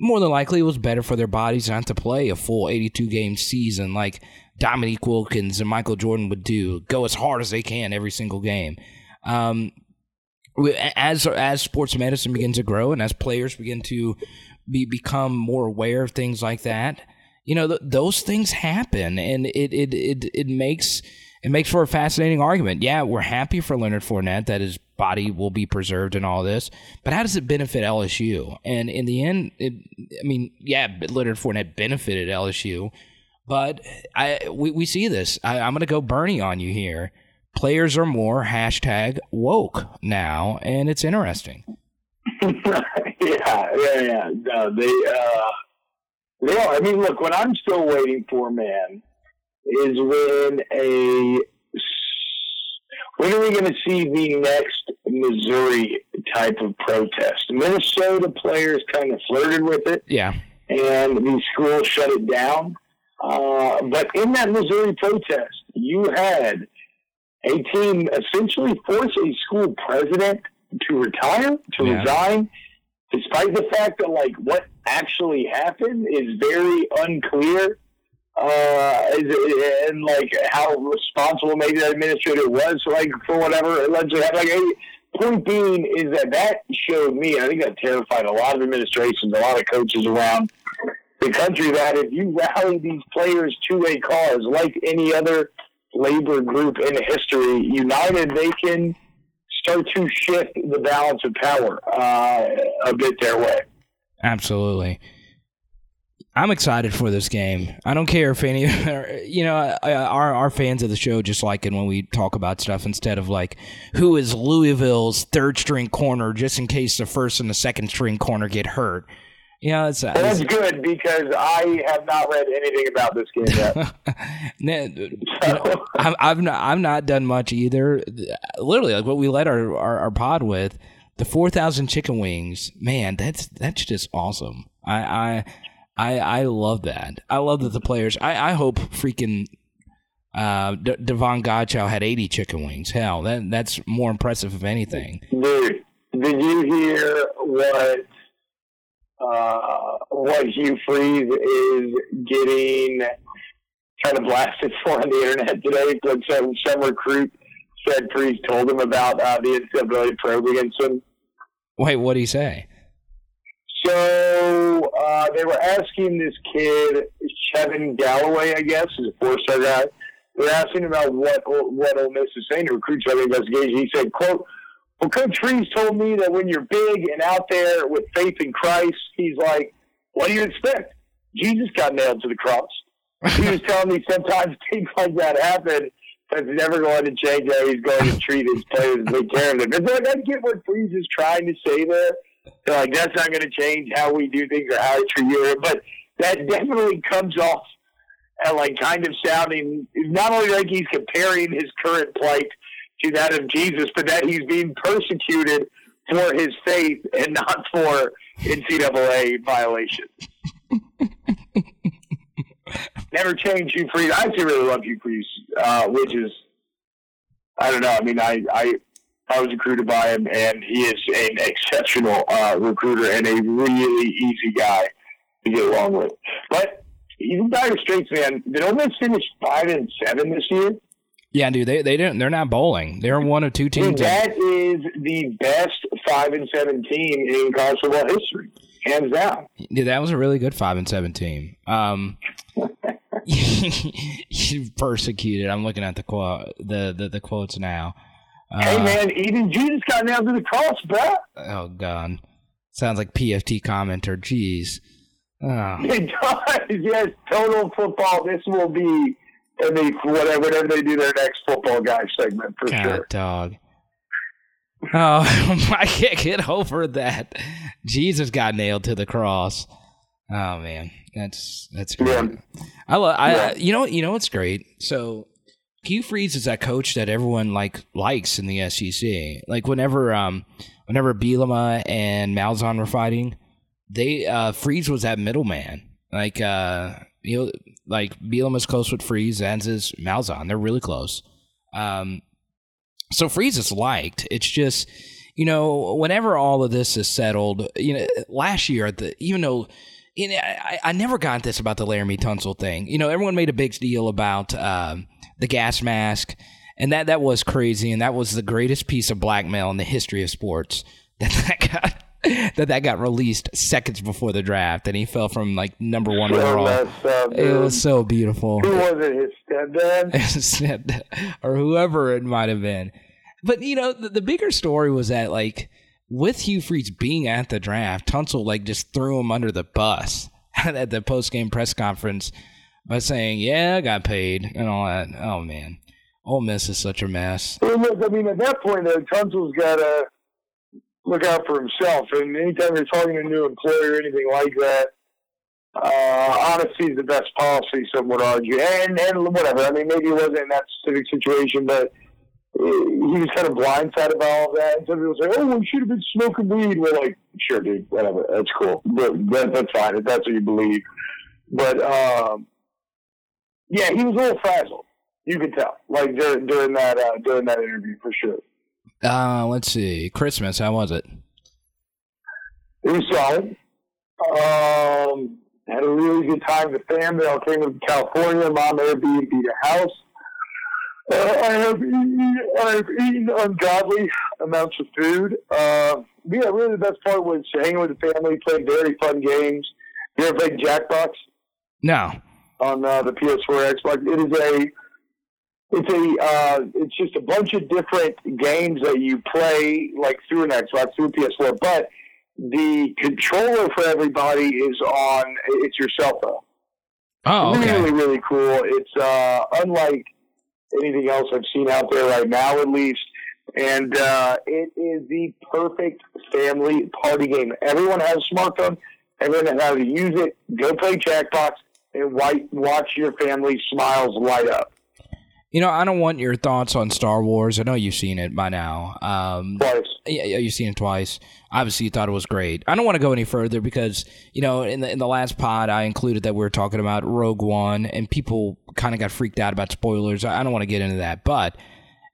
more than likely it was better for their bodies not to play a full 82 game season like Dominique Wilkins and Michael Jordan would do, go as hard as they can every single game. Um, as as sports medicine begins to grow and as players begin to be become more aware of things like that, you know, th- those things happen, and it it it it makes it makes for a fascinating argument. Yeah, we're happy for Leonard Fournette that his body will be preserved and all this, but how does it benefit LSU? And in the end, it, I mean, yeah, Leonard Fournette benefited LSU, but I we, we see this. I, I'm going to go Bernie on you here. Players are more hashtag woke now, and it's interesting. yeah, yeah, yeah. No, they, uh, they are. I mean, look, what I'm still waiting for, man, is when a when are we going to see the next Missouri type of protest? Minnesota players kind of flirted with it. Yeah. And the schools shut it down. Uh, but in that Missouri protest, you had a team essentially force a school president to retire, to yeah. resign, despite the fact that like what actually happened is very unclear. Uh, and like how responsible maybe that administrator was, like for whatever allegedly happened. Like, point being is that that showed me, and I think that terrified a lot of administrations, a lot of coaches around the country, that if you rally these players to a cause, like any other labor group in history, united, they can start to shift the balance of power uh, a bit their way. Absolutely. I'm excited for this game. I don't care if any, you know, our our fans of the show just like it when we talk about stuff instead of like who is Louisville's third string corner, just in case the first and the second string corner get hurt. Yeah, it's, that's good because I have not read anything about this game yet. so. I've, I've not I've not done much either. Literally, like what we led our, our, our pod with, the four thousand chicken wings. Man, that's that's just awesome. I I I, I love that. I love that the players. I, I hope freaking uh, D- Davon Godchaux had 80 chicken wings. Hell, that that's more impressive of anything. Dude, did you hear what uh, what Hugh Freeze is getting kind of blasted for on the internet today? But some some recruit said Freeze told him about uh, the NCAA probe against him. Wait, what did he say? So uh, they were asking this kid, Kevin Galloway, I guess, is a four-star guy. They're asking about what what Ole Miss is saying to recruit the investigation. He said, "quote Well, Coach Freeze told me that when you're big and out there with faith in Christ, he's like, what do you expect? Jesus got nailed to the cross. he was telling me sometimes things like that happen. That's never going to change how he's going to treat his players and take care of them. Like I get what Freeze is trying to say there they're like, that's not going to change how we do things or how I treat you. But that definitely comes off at like kind of sounding not only like he's comparing his current plight to that of Jesus, but that he's being persecuted for his faith and not for NCAA violations. Never change Hugh Freeze. I actually really love Hugh Freeze, uh, which is I don't know. I mean, I, I I was recruited by him, and he is an exceptional uh, recruiter and a really easy guy to get along with. But he's a Dire Straits man. Did Ole Miss finish five and seven this year? Yeah, dude, they they didn't. They're not bowling. They're one of two teams. Dude, that is the best five and seven team in college football history, hands down. Yeah, that was a really good five and seven team. Um, you persecuted. I'm looking at the quote, the, the the quotes now. Uh, hey man, even Jesus got nailed to the cross, bro. Oh god, sounds like PFT commenter. Jeez. Oh. It does. Yes, total football. This will be I mean, whatever, whatever they do their next football guy segment for god, sure. Dog. Oh, I can't get over that. Jesus got nailed to the cross. Oh man, that's that's great. Yeah. I love. I yeah. you know you know what's great. So Hugh Freeze is that coach that everyone like likes in the SEC. Like whenever um whenever Bielema and Malzahn were fighting, they uh Freeze was that middleman. Like uh you know like Bielema's close with Freeze, as is Malzahn. They're really close. Um so Freeze is liked. It's just you know, whenever all of this is settled, you know, last year, the even though you know, I, I never got this about the Laremy Tunsil thing. You know, everyone made a big deal about um, the gas mask, and that that was crazy, and that was the greatest piece of blackmail in the history of sports. That that got that that got released seconds before the draft, and he fell from like number one So overall. up, It was so beautiful. Who was it? His stepdad? stepdad, or whoever it might have been. But you know, the, the bigger story was that like with Hugh Freeze being at the draft, Tunsil like just threw him under the bus at the post game press conference by saying, "Yeah, I got paid" and all that. Oh man, Ole Miss is such a mess. I mean, at that point, though, Tunsil's got to look out for himself. And anytime you're talking to a new employer or anything like that, uh, honesty is the best policy, some would argue. And, and whatever. I mean, maybe he wasn't in that specific situation, but he was kind of blindsided by all of that. And some people say, oh, we should have been smoking weed. We're like, sure, dude, whatever. That's cool. But that, that's fine if that's what you believe. But, um, yeah, he was a little frazzled. You could tell, like during, during that uh, during that interview, for sure. Uh, let's see, Christmas. How was it? It was solid. Um, had a really good time with the family. I came to California. Mom Airbnb a house. Uh, I have eaten, I've eaten ungodly amounts of food. Uh, yeah, really the best part was hanging with the family, playing very fun games. You ever played Jackbox No. on uh, the PS4 Xbox? It is a it's a uh, it's just a bunch of different games that you play like through an Xbox, through a PS4, but the controller for everybody is on it's your cell phone. Oh, okay. Really, really cool. It's uh, unlike anything else I've seen out there right now, at least. And uh, it is the perfect family party game. Everyone has a smartphone. Everyone knows how to use it. Go play Jackbox and watch your family smiles light up. You know, I don't want your thoughts on Star Wars. I know you've seen it by now. Um, Twice. Yeah, you've seen it twice. Obviously, you thought it was great. I don't want to go any further because you know, in the in the last pod, I included that we were talking about Rogue One, and people kind of got freaked out about spoilers. I don't want to get into that, but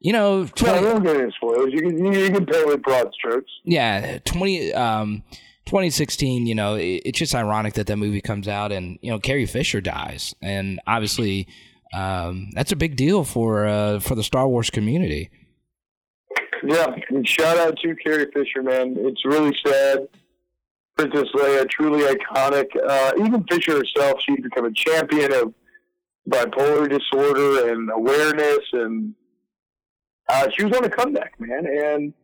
you know, No, 20, don't get into spoilers. You can, you, can pay with broad strokes. yeah, twenty. Um, 2016, you know, it, it's just ironic that that movie comes out and, you know, Carrie Fisher dies. And obviously, um, that's a big deal for uh, for the Star Wars community. Yeah, and shout out to Carrie Fisher, man. It's really sad. Princess Leia, truly iconic. Uh, even Fisher herself, she's become a champion of bipolar disorder and awareness, and uh, she was on a comeback, man. And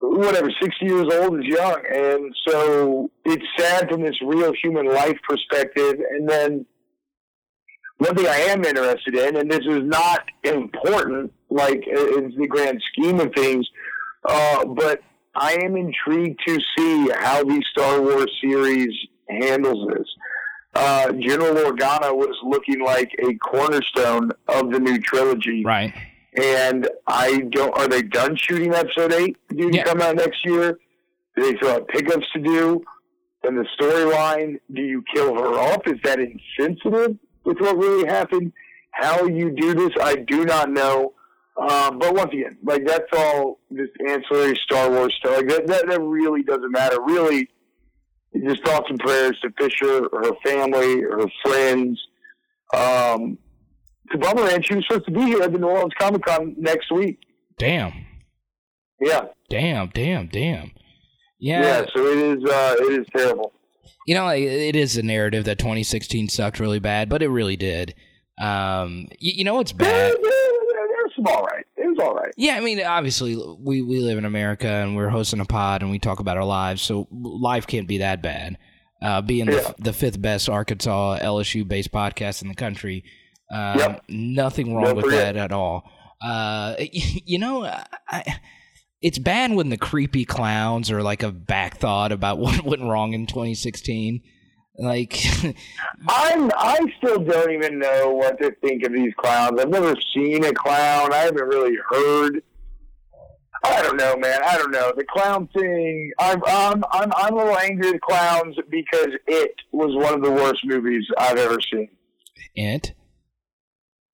whatever, 60 years old is young, and so it's sad from this real human life perspective. And then one thing I am interested in, and this is not important, like in the grand scheme of things, uh, but I am intrigued to see how the Star Wars series handles this. Uh, General Organa was looking like a cornerstone of the new trilogy, Right. and I don't. Are they done shooting Episode Eight? Due to Yeah. come out next year? Do they still have pickups to do? And the storyline, do you kill her off? Is that insensitive with what really happened? How you do this, I do not know. Um, but once again, like that's all just ancillary Star Wars stuff. Like that, that, that really doesn't matter. Really, just thoughts and prayers to Fisher, her family, her friends. Um, to Bummer, and she was supposed to be here at the New Orleans Comic Con next week. Damn. Yeah, Damn, damn, damn. yeah. Yeah. so it is. Uh, it is terrible. You know, it is a narrative that 2016 sucked really bad, but it really did. Um, you, you know it's bad? It was all right. It was all right. Yeah, I mean, obviously, we, we live in America and we're hosting a pod and we talk about our lives, so life can't be that bad. Uh, being the, Yeah. the fifth best Arkansas LSU based podcast in the country, um, Yep. nothing wrong Don't with forget. that at all. Uh, you know, I, it's bad when the creepy clowns are like a back thought about what went wrong in 2016. Like, I'm. I still don't even know what to think of these clowns. I've never seen a clown. I haven't really heard. I don't know, man. I don't know the clown thing. I'm. I'm. I'm. I'm a little angry at clowns because it was one of the worst movies I've ever seen. it.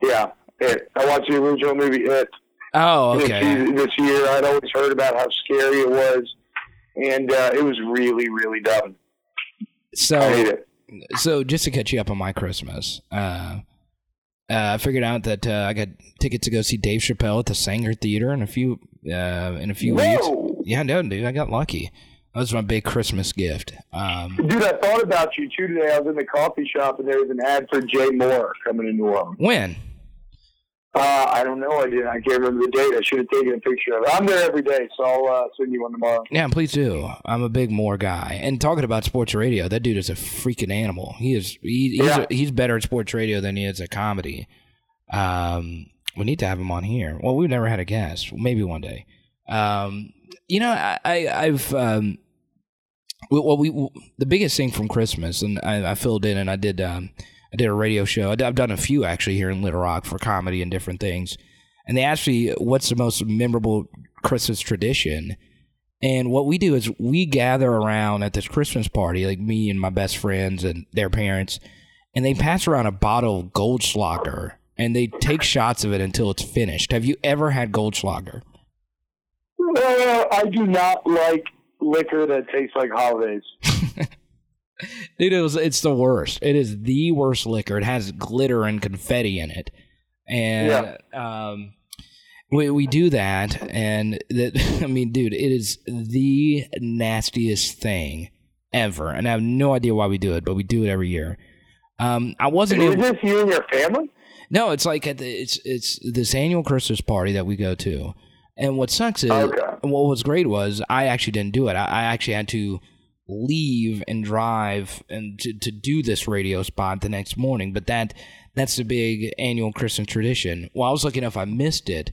Yeah, it. I watched the original movie It Oh, okay. this year. I'd always heard about how scary it was, and uh, it was really, really dumb. So, I hate it. so just to catch you up on my Christmas, uh, uh, I figured out that uh, I got tickets to go see Dave Chappelle at the Saenger Theater in a few uh, in a few weeks. Whoa! Yeah, no, dude, I got lucky. That was my big Christmas gift. Um, Dude, I thought about you too today. I was in the coffee shop and there was an ad for Jay Mohr coming to New Orleans. when? Uh, I don't know. I didn't. I can't remember the date. I should have taken a picture of it. I'm there every day, so I'll uh, send you one tomorrow. Yeah, please do. I'm a big Mohr guy. And talking about sports radio, that dude is a freaking animal. He is. He, he's Yeah. he's better at sports radio than he is at comedy. Um, we need to have him on here. Well, we've never had a guest. Maybe one day. Um, you know, I, I I've um, well, we the biggest thing from Christmas, and I, I filled in, and I did um, I did a radio show. I've done a few actually here in Little Rock for comedy and different things. And they asked me, "What's the most memorable Christmas tradition?" And what we do is we gather around at this Christmas party, like me and my best friends and their parents, and they pass around a bottle of Goldschlager and they take shots of it until it's finished. Have you ever had Goldschlager? Uh, I do not like liquor that tastes like holidays. Dude, it was, it's the worst. It is the worst liquor. It has glitter and confetti in it. And um, we, we do that. And that, I mean, dude, it is the nastiest thing ever. And I have no idea why we do it, but we do it every year. Um, I wasn't Is able, this you and your family? no, it's like at the, it's it's this annual Christmas party that we go to, and what sucks is Okay. what was great was I actually didn't do it. I, I actually had to leave and drive and to, to do this radio spot the next morning. But that that's the big annual Christmas tradition. Well, I was looking if I missed it,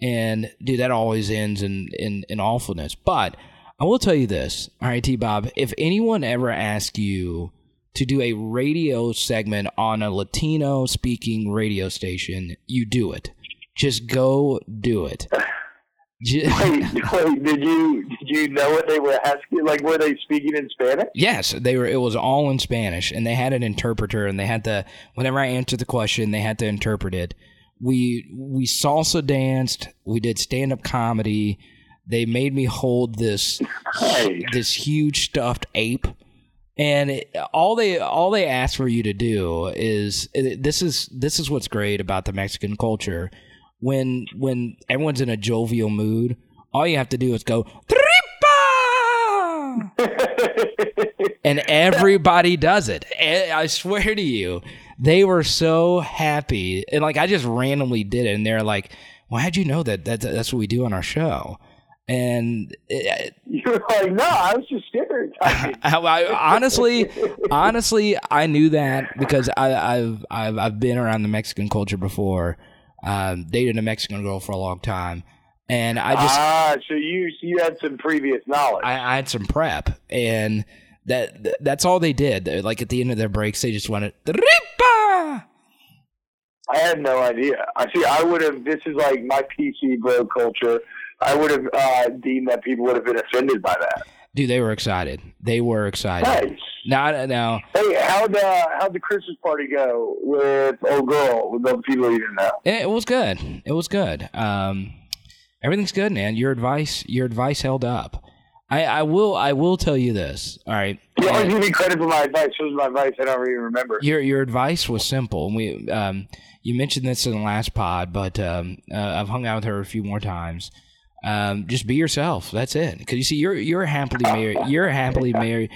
and dude, that always ends in in, in awfulness. But I will tell you this, all right, T Bob, if anyone ever asks you to do a radio segment on a Latino speaking radio station, you do it. Just go do it. Ju- Wait, wait, did you did you know what they were asking? Like, were they speaking in Spanish? Yes, they were. It was all in Spanish, and they had an interpreter, and they had to. Whenever I answered the question, they had to interpret it. We we salsa danced. We did stand up comedy. They made me hold this this huge stuffed ape, and it, all they all they ask for you to do is this is this is what's great about the Mexican culture. When when everyone's in a jovial mood, all you have to do is go tripa and everybody does it. And I swear to you, they were so happy, and like I just randomly did it, and they're like, "Well, how'd you know that? that that's what we do on our show?" And it, You're like, no, I was just stereotyping. I, I, honestly, honestly, I knew that because I, I've I've I've been around the Mexican culture before. Um, dated a Mexican girl for a long time, and I just ah, so you you had some previous knowledge. I, I had some prep, and that that's all they did. They're, Like at the end of their breaks, they just went Ripa. I had no idea. I see. I would have. This is like my PC bro culture. I would have uh, deemed that people would have been offended by that. Dude, they were excited. They were excited. Nice. Now, now, Hey, how'd uh, how'd the Christmas party go with old girl with all the people you didn't know? it was good. It was good. Um, everything's good, man. Your advice, your advice held up. I, I will, I will tell you this. All right. You always give me credit for my advice. What was my advice? I don't even remember. your your advice was simple. And we, um, you mentioned this in the last pod, but um, uh, I've hung out with her a few more times. Um, just be yourself. That's it. Because you see, you're you're a happily married. You're a happily married.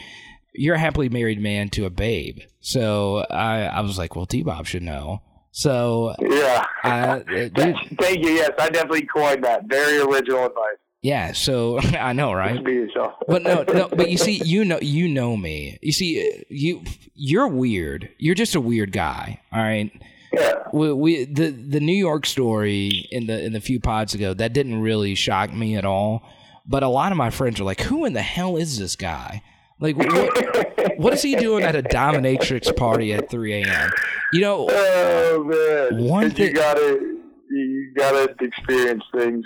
You're a happily married man to a babe. So I I was like, well, T Bob should know. So Yeah. uh, Thank you. Yes, I definitely coined that. Very original advice. yeah. So I know, right? Just be yourself. but no, no. But you see, you know, you know me. You see, you you're weird. You're just a weird guy. All right. Yeah. We, we the the New York story in the in the few pods ago that didn't really shock me at all. But a lot of my friends are like, "Who in the hell is this guy? Like, what, what is he doing at a dominatrix party at 3 a.m.? You know, Oh man. One 'Cause you gotta you gotta experience things.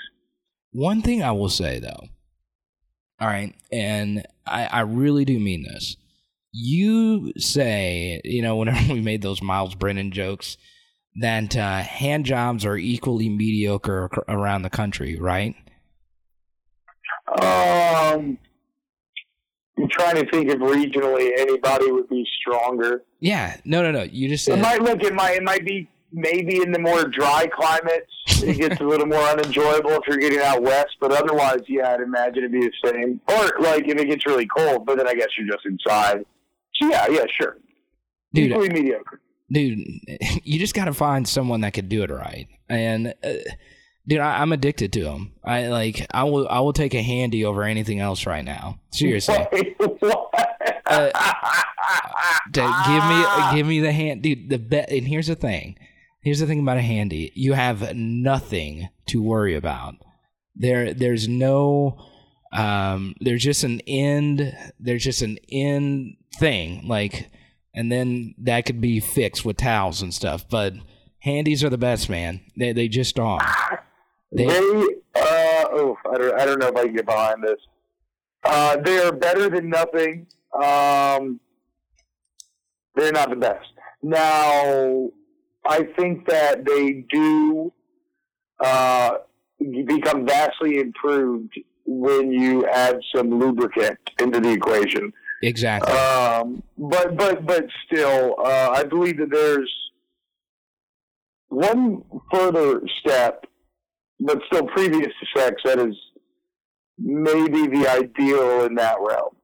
One thing I will say though, all right, and I, I really do mean this. You say, you know, whenever we made those Miles Brennan jokes, that uh, hand jobs are equally mediocre around the country, right? Um, I'm trying to think if regionally anybody would be stronger. Yeah, no, no, no. You just It might look. It might. It might be maybe in the more dry climates, it gets a little more unenjoyable if you're getting out west. But otherwise, yeah, I'd imagine it'd be the same. Or like if it gets really cold, but then I guess you're just inside. So yeah, yeah, sure. Dude, Equally mediocre. Dude, you just got to find someone that could do it right. And uh, dude, I, I'm addicted to them. I like, I will, I will take a handy over anything else right now. Seriously? Uh, to give me, give me the hand, dude. The bet, and here's the thing. Here's the thing about a handy. You have nothing to worry about. There, there's no, um, there's just an end. There's just an end thing. Like, and then that could be fixed with towels and stuff. But handies are the best, man. They they just are. They, uh, oh, I don't, I don't know if I can get behind this. Uh, they are better than nothing. Um, they're not the best. Now, I think that they do uh, become vastly improved when you add some lubricant into the equation. Exactly. Um, but but but still, uh, I believe that there's one further step, but still previous to sex, that is maybe the ideal in that realm.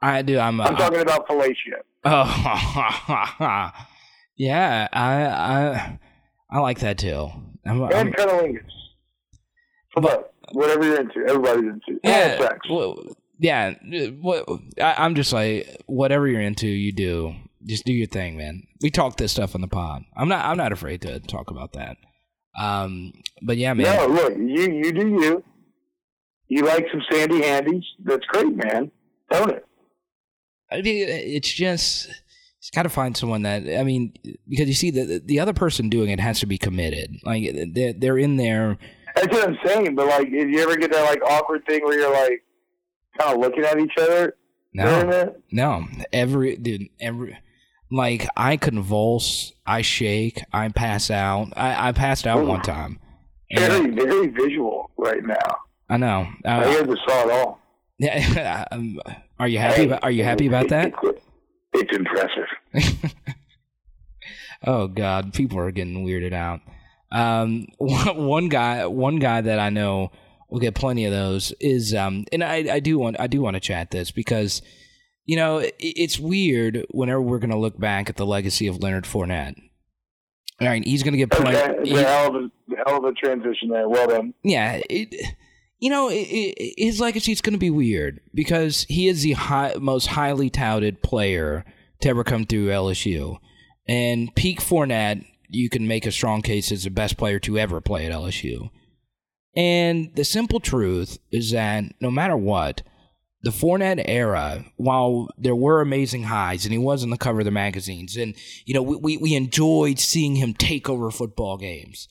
I do. I'm. I'm Uh, talking about fellatio. oh, yeah. I I I like that too. I'm, I'm, and cunnilingus. But whatever you're into, everybody's into. yeah. And sex. well, yeah. What I, I'm just like whatever you're into, you do. Just do your thing, man. We talk this stuff on the pod. I'm not. I'm not afraid to talk about that. Um. But yeah, man. No, look, you you do you. You like some sandy handies? That's great, man. Own it. I mean, it's just it's got to find someone that I mean, because you see the the other person doing it has to be committed. Like they're they're in there. That's what I'm saying. But like, if you ever get that like awkward thing where you're like kind of looking at each other No, no, every dude, every like I convulse, I shake, I pass out. I I passed out one time. very very visual right now. I know. I Uh, hear the saw it all. yeah, um, are you happy? About, are you happy about that? It's impressive. Oh God, people are getting weirded out. Um, one guy, one guy that I know will get plenty of those is, um, and I, I do want, I do want to chat this because, you know, it, it's weird whenever we're going to look back at the legacy of Leonard Fournette. All right, he's going to get plenty. Okay, hell of a hell of a transition there. Well done. yeah, it, you know, it, it, his legacy is going to be weird because he is the high, most highly touted player to ever come through LSU. And peak Fournette, you can make a strong case as the best player to ever play at LSU. And the simple truth is that no matter what, the Fournette era, while there were amazing highs and he was on the cover of the magazines, and you know we, we, we enjoyed seeing him take over football games.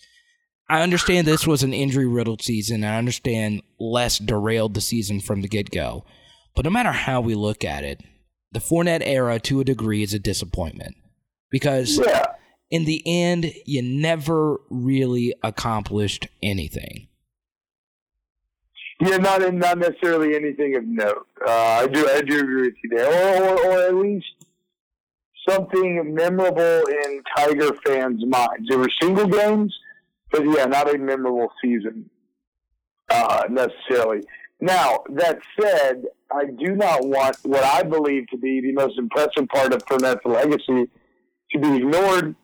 I understand this was an injury riddled season. I understand less derailed the season from the get go. But no matter how we look at it, the Fournette era to a degree is a disappointment because Yeah. in the end, you never really accomplished anything. Yeah, not in, not necessarily anything of note. Uh, I do I do agree with you there, or, or, or at least something memorable in Tiger fans' minds. There were single games, but yeah, not a memorable season uh, necessarily. Now that said, I do not want what I believe to be the most impressive part of Fournette's legacy to be ignored,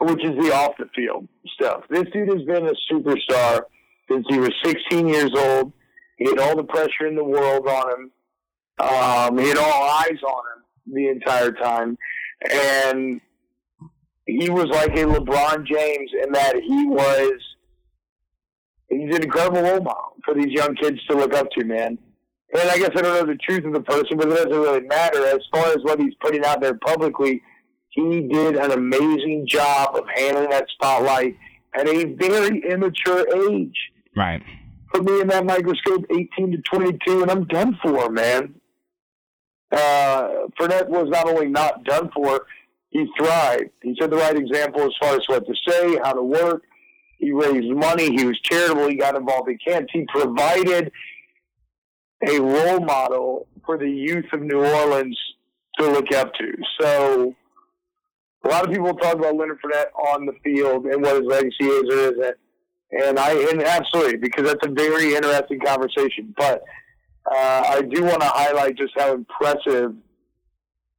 which is the off the field stuff. This dude has been a superstar since he was 16 years old. He had all the pressure in the world on him. Um, he had all eyes on him the entire time. And he was like a LeBron James in that he was, he's an incredible role model for these young kids to look up to, man. And I guess I don't know the truth of the person, but it doesn't really matter. As far as what he's putting out there publicly, he did an amazing job of handling that spotlight at a very immature age Right. put me in that microscope 18 to 22, and I'm done for, man. Uh, Fournette was not only not done for, he thrived. He set the right example as far as what to say, how to work. He raised money. He was charitable. He got involved in camps. He provided a role model for the youth of New Orleans to look up to. So, a lot of people talk about Leonard Fournette on the field and what his legacy is or isn't. And I, and absolutely, because that's a very interesting conversation. But uh, I do want to highlight just how impressive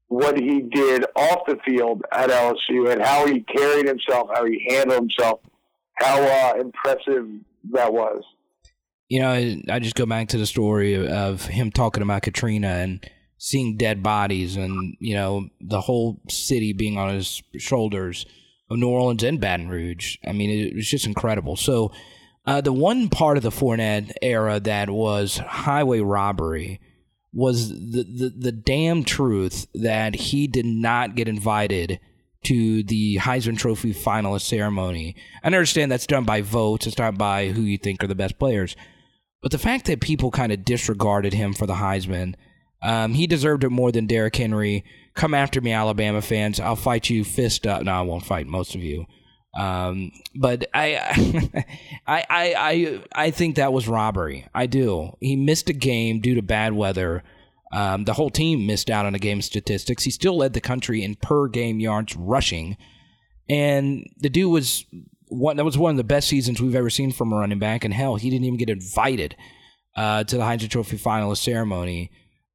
what he did off the field at LSU and how he carried himself, how he handled himself, how uh, impressive that was. You know, I just go back to the story of him talking about Katrina and seeing dead bodies and, you know, the whole city being on his shoulders New Orleans and Baton Rouge. I mean, it was just incredible. So, uh, the one part of the Fournette era that was highway robbery was the, the, the damn truth that he did not get invited to the Heisman Trophy finalist ceremony. I understand that's done by votes, it's not by who you think are the best players. But the fact that people kind of disregarded him for the Heisman, um, he deserved it more than Derrick Henry. Come after me, Alabama fans. I'll fight you fist up. No, I won't fight most of you. Um, but I, I, I, I, I think that was robbery. I do. He missed a game due to bad weather. Um, the whole team missed out on the game statistics. He still led the country in per game yards rushing, and the dude was one. That was one of the best seasons we've ever seen from a running back. And hell, he didn't even get invited uh, to the Heisman Trophy finalist ceremony.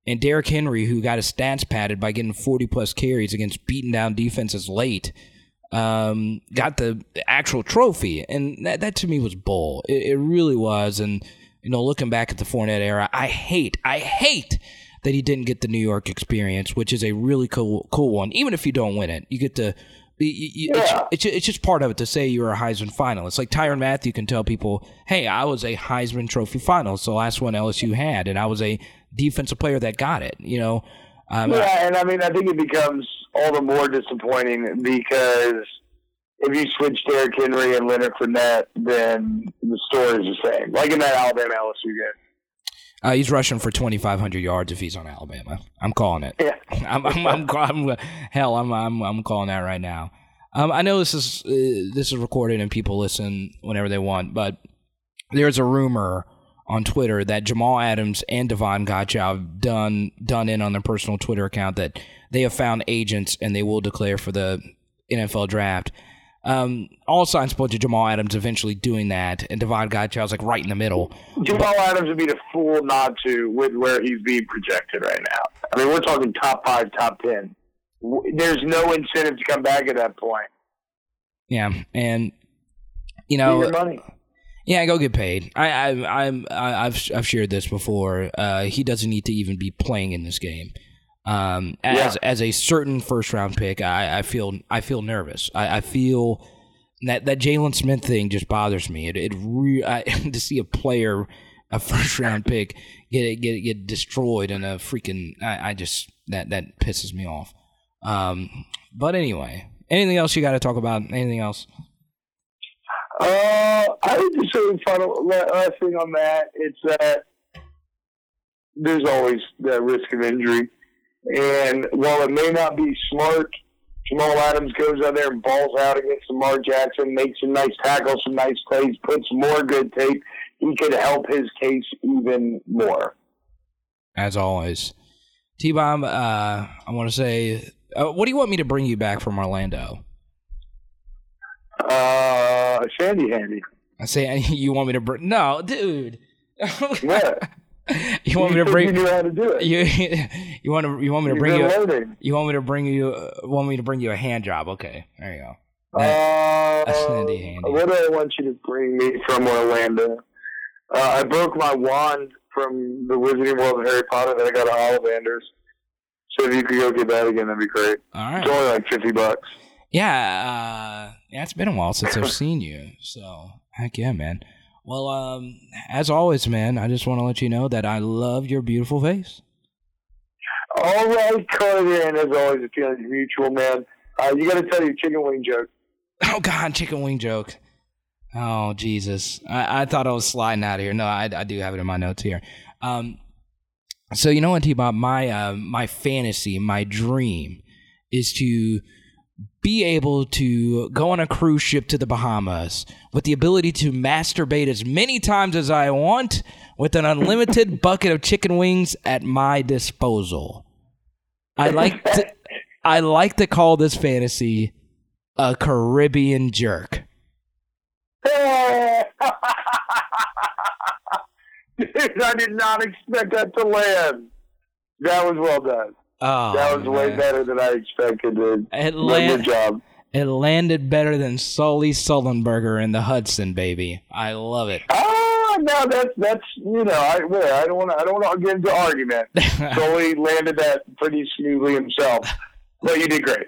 And Derrick Henry, who got his stats padded by getting 40 plus carries against beaten down defenses late, um, got the actual trophy, and that, that to me was bull. It, it, really was. And you know, looking back at the Fournette era, I hate, I hate that he didn't get the New York experience, which is a really cool, cool one. Even if you don't win it, you get to. You, you, yeah. it's, it's, it's just part of it to say you're a Heisman finalist. Like Tyrann Mathieu can tell people, "Hey, I was a Heisman Trophy finalist, the last one LSU had, and I was a defensive player that got it." You know, um, yeah, and I mean, I think it becomes all the more disappointing because if you switch Derrick Henry and Leonard Fournette, then the story is the same. Like in that Alabama LSU game. Uh, he's rushing for 2,500 yards if he's on Alabama. I'm calling it. Yeah. I'm, I'm, I'm, I'm, hell, I'm, I'm, I'm calling that right now. Um, I know this is uh, this is recorded and people listen whenever they want, but there's a rumor on Twitter that Jamal Adams and Davon Godchaux have done done in on their personal Twitter account that they have found agents and they will declare for the NFL draft. Um, all signs point to Jamal Adams eventually doing that, and Davon Godchaux's like right in the middle. Jamal but, Adams would be the fool not to with where he's being projected right now. I mean, we're talking top five, top ten. There's no incentive to come back at that point. Yeah, and you know, yeah, go get paid. I, I, I'm, I, I've, I've shared this before. Uh, he doesn't need to even be playing in this game. Um, as, yeah. as a certain first round pick, I, I feel, I feel nervous. I, I feel that that Jaylon Smith thing just bothers me. It, it re- I, to see a player, a first round pick, get get get destroyed in a freaking. I, I just that that pisses me off. Um, but anyway, anything else you got to talk about? Anything else? Uh, I would just say final last thing on that. It's that there's always that risk of injury, and while it may not be smart, Jamal Adams goes out there and balls out against Lamar Jackson, makes some nice tackles, some nice plays, puts more good tape. He could help his case even more. As always, T Bob. Uh, I want to say, uh, what do you want me to bring you back from Orlando? Uh, Shandy Handy. I say you want me to bring? No, dude. what? You want you me to bring? You knew how to do it. You you want to you want me to bring you? Loading. You want me to bring you? Uh, want me to bring you a hand job? Okay, there you go. Uh, a handy handy. What do I want you to bring me from Orlando? Uh, I broke my wand from the Wizarding World of Harry Potter that I got at Ollivanders. So if you could go get that again, that'd be great. All right. It's only like fifty bucks. Yeah, uh, yeah, it's been a while since I've seen you. So heck yeah, man. Well, um, as always, man, I just want to let you know that I love your beautiful face. All right, Carter, and as always, the feeling mutual, man. Uh, you got to tell your chicken wing joke. Oh God, chicken wing joke. Oh Jesus, I, I thought I was sliding out of here. No, I, I do have it in my notes here. Um, so you know what, T Bob, my uh, my fantasy, my dream is to be able to go on a cruise ship to the Bahamas with the ability to masturbate as many times as I want with an unlimited bucket of chicken wings at my disposal. I like to, I like to call this fantasy a Caribbean jerk. Dude, I did not expect that to land. That was well done. Oh, that was way better than I expected. Dude. It, Good land, job. it landed better than Sully Sullenberger in the Hudson, baby. I love it. Ah, no, that's that's you know, I well, I don't want to I don't want to get into argument. Sully landed that pretty smoothly himself, but you did great.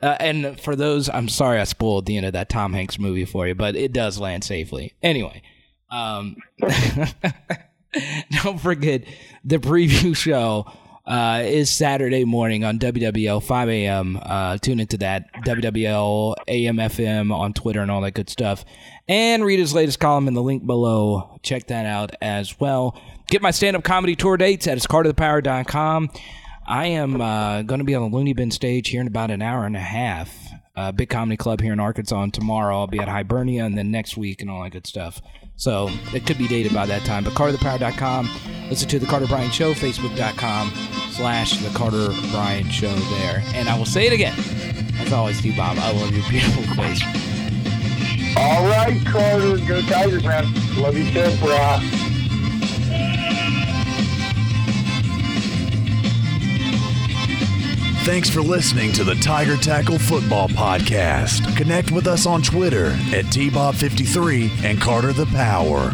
Uh, and for those, I'm sorry I spoiled the end of that Tom Hanks movie for you, but it does land safely. Anyway, um, don't forget the preview show uh, is Saturday morning on WWL 5 a.m. Uh, tune into that WWL AM FM on Twitter and all that good stuff. And read his latest column in the link below. Check that out as well. Get my stand up comedy tour dates at iscarterthepower.com. I am uh, going to be on the Loony Bin stage here in about an hour and a half. Uh, big comedy club here in Arkansas. And tomorrow I'll be at Hibernia, and then next week and all that good stuff. So it could be dated by that time. But CarterThePower.com. Listen to the Carter Bryan Show. Facebook.com slash the Carter Bryan Show there. And I will say it again. As always, you, Bob. I love your beautiful face. All right, Carter, go Tigers, man. Love you too, bro. Thanks for listening to the Tiger Tackle Football Podcast. Connect with us on Twitter at TBob53 and Carter the Power.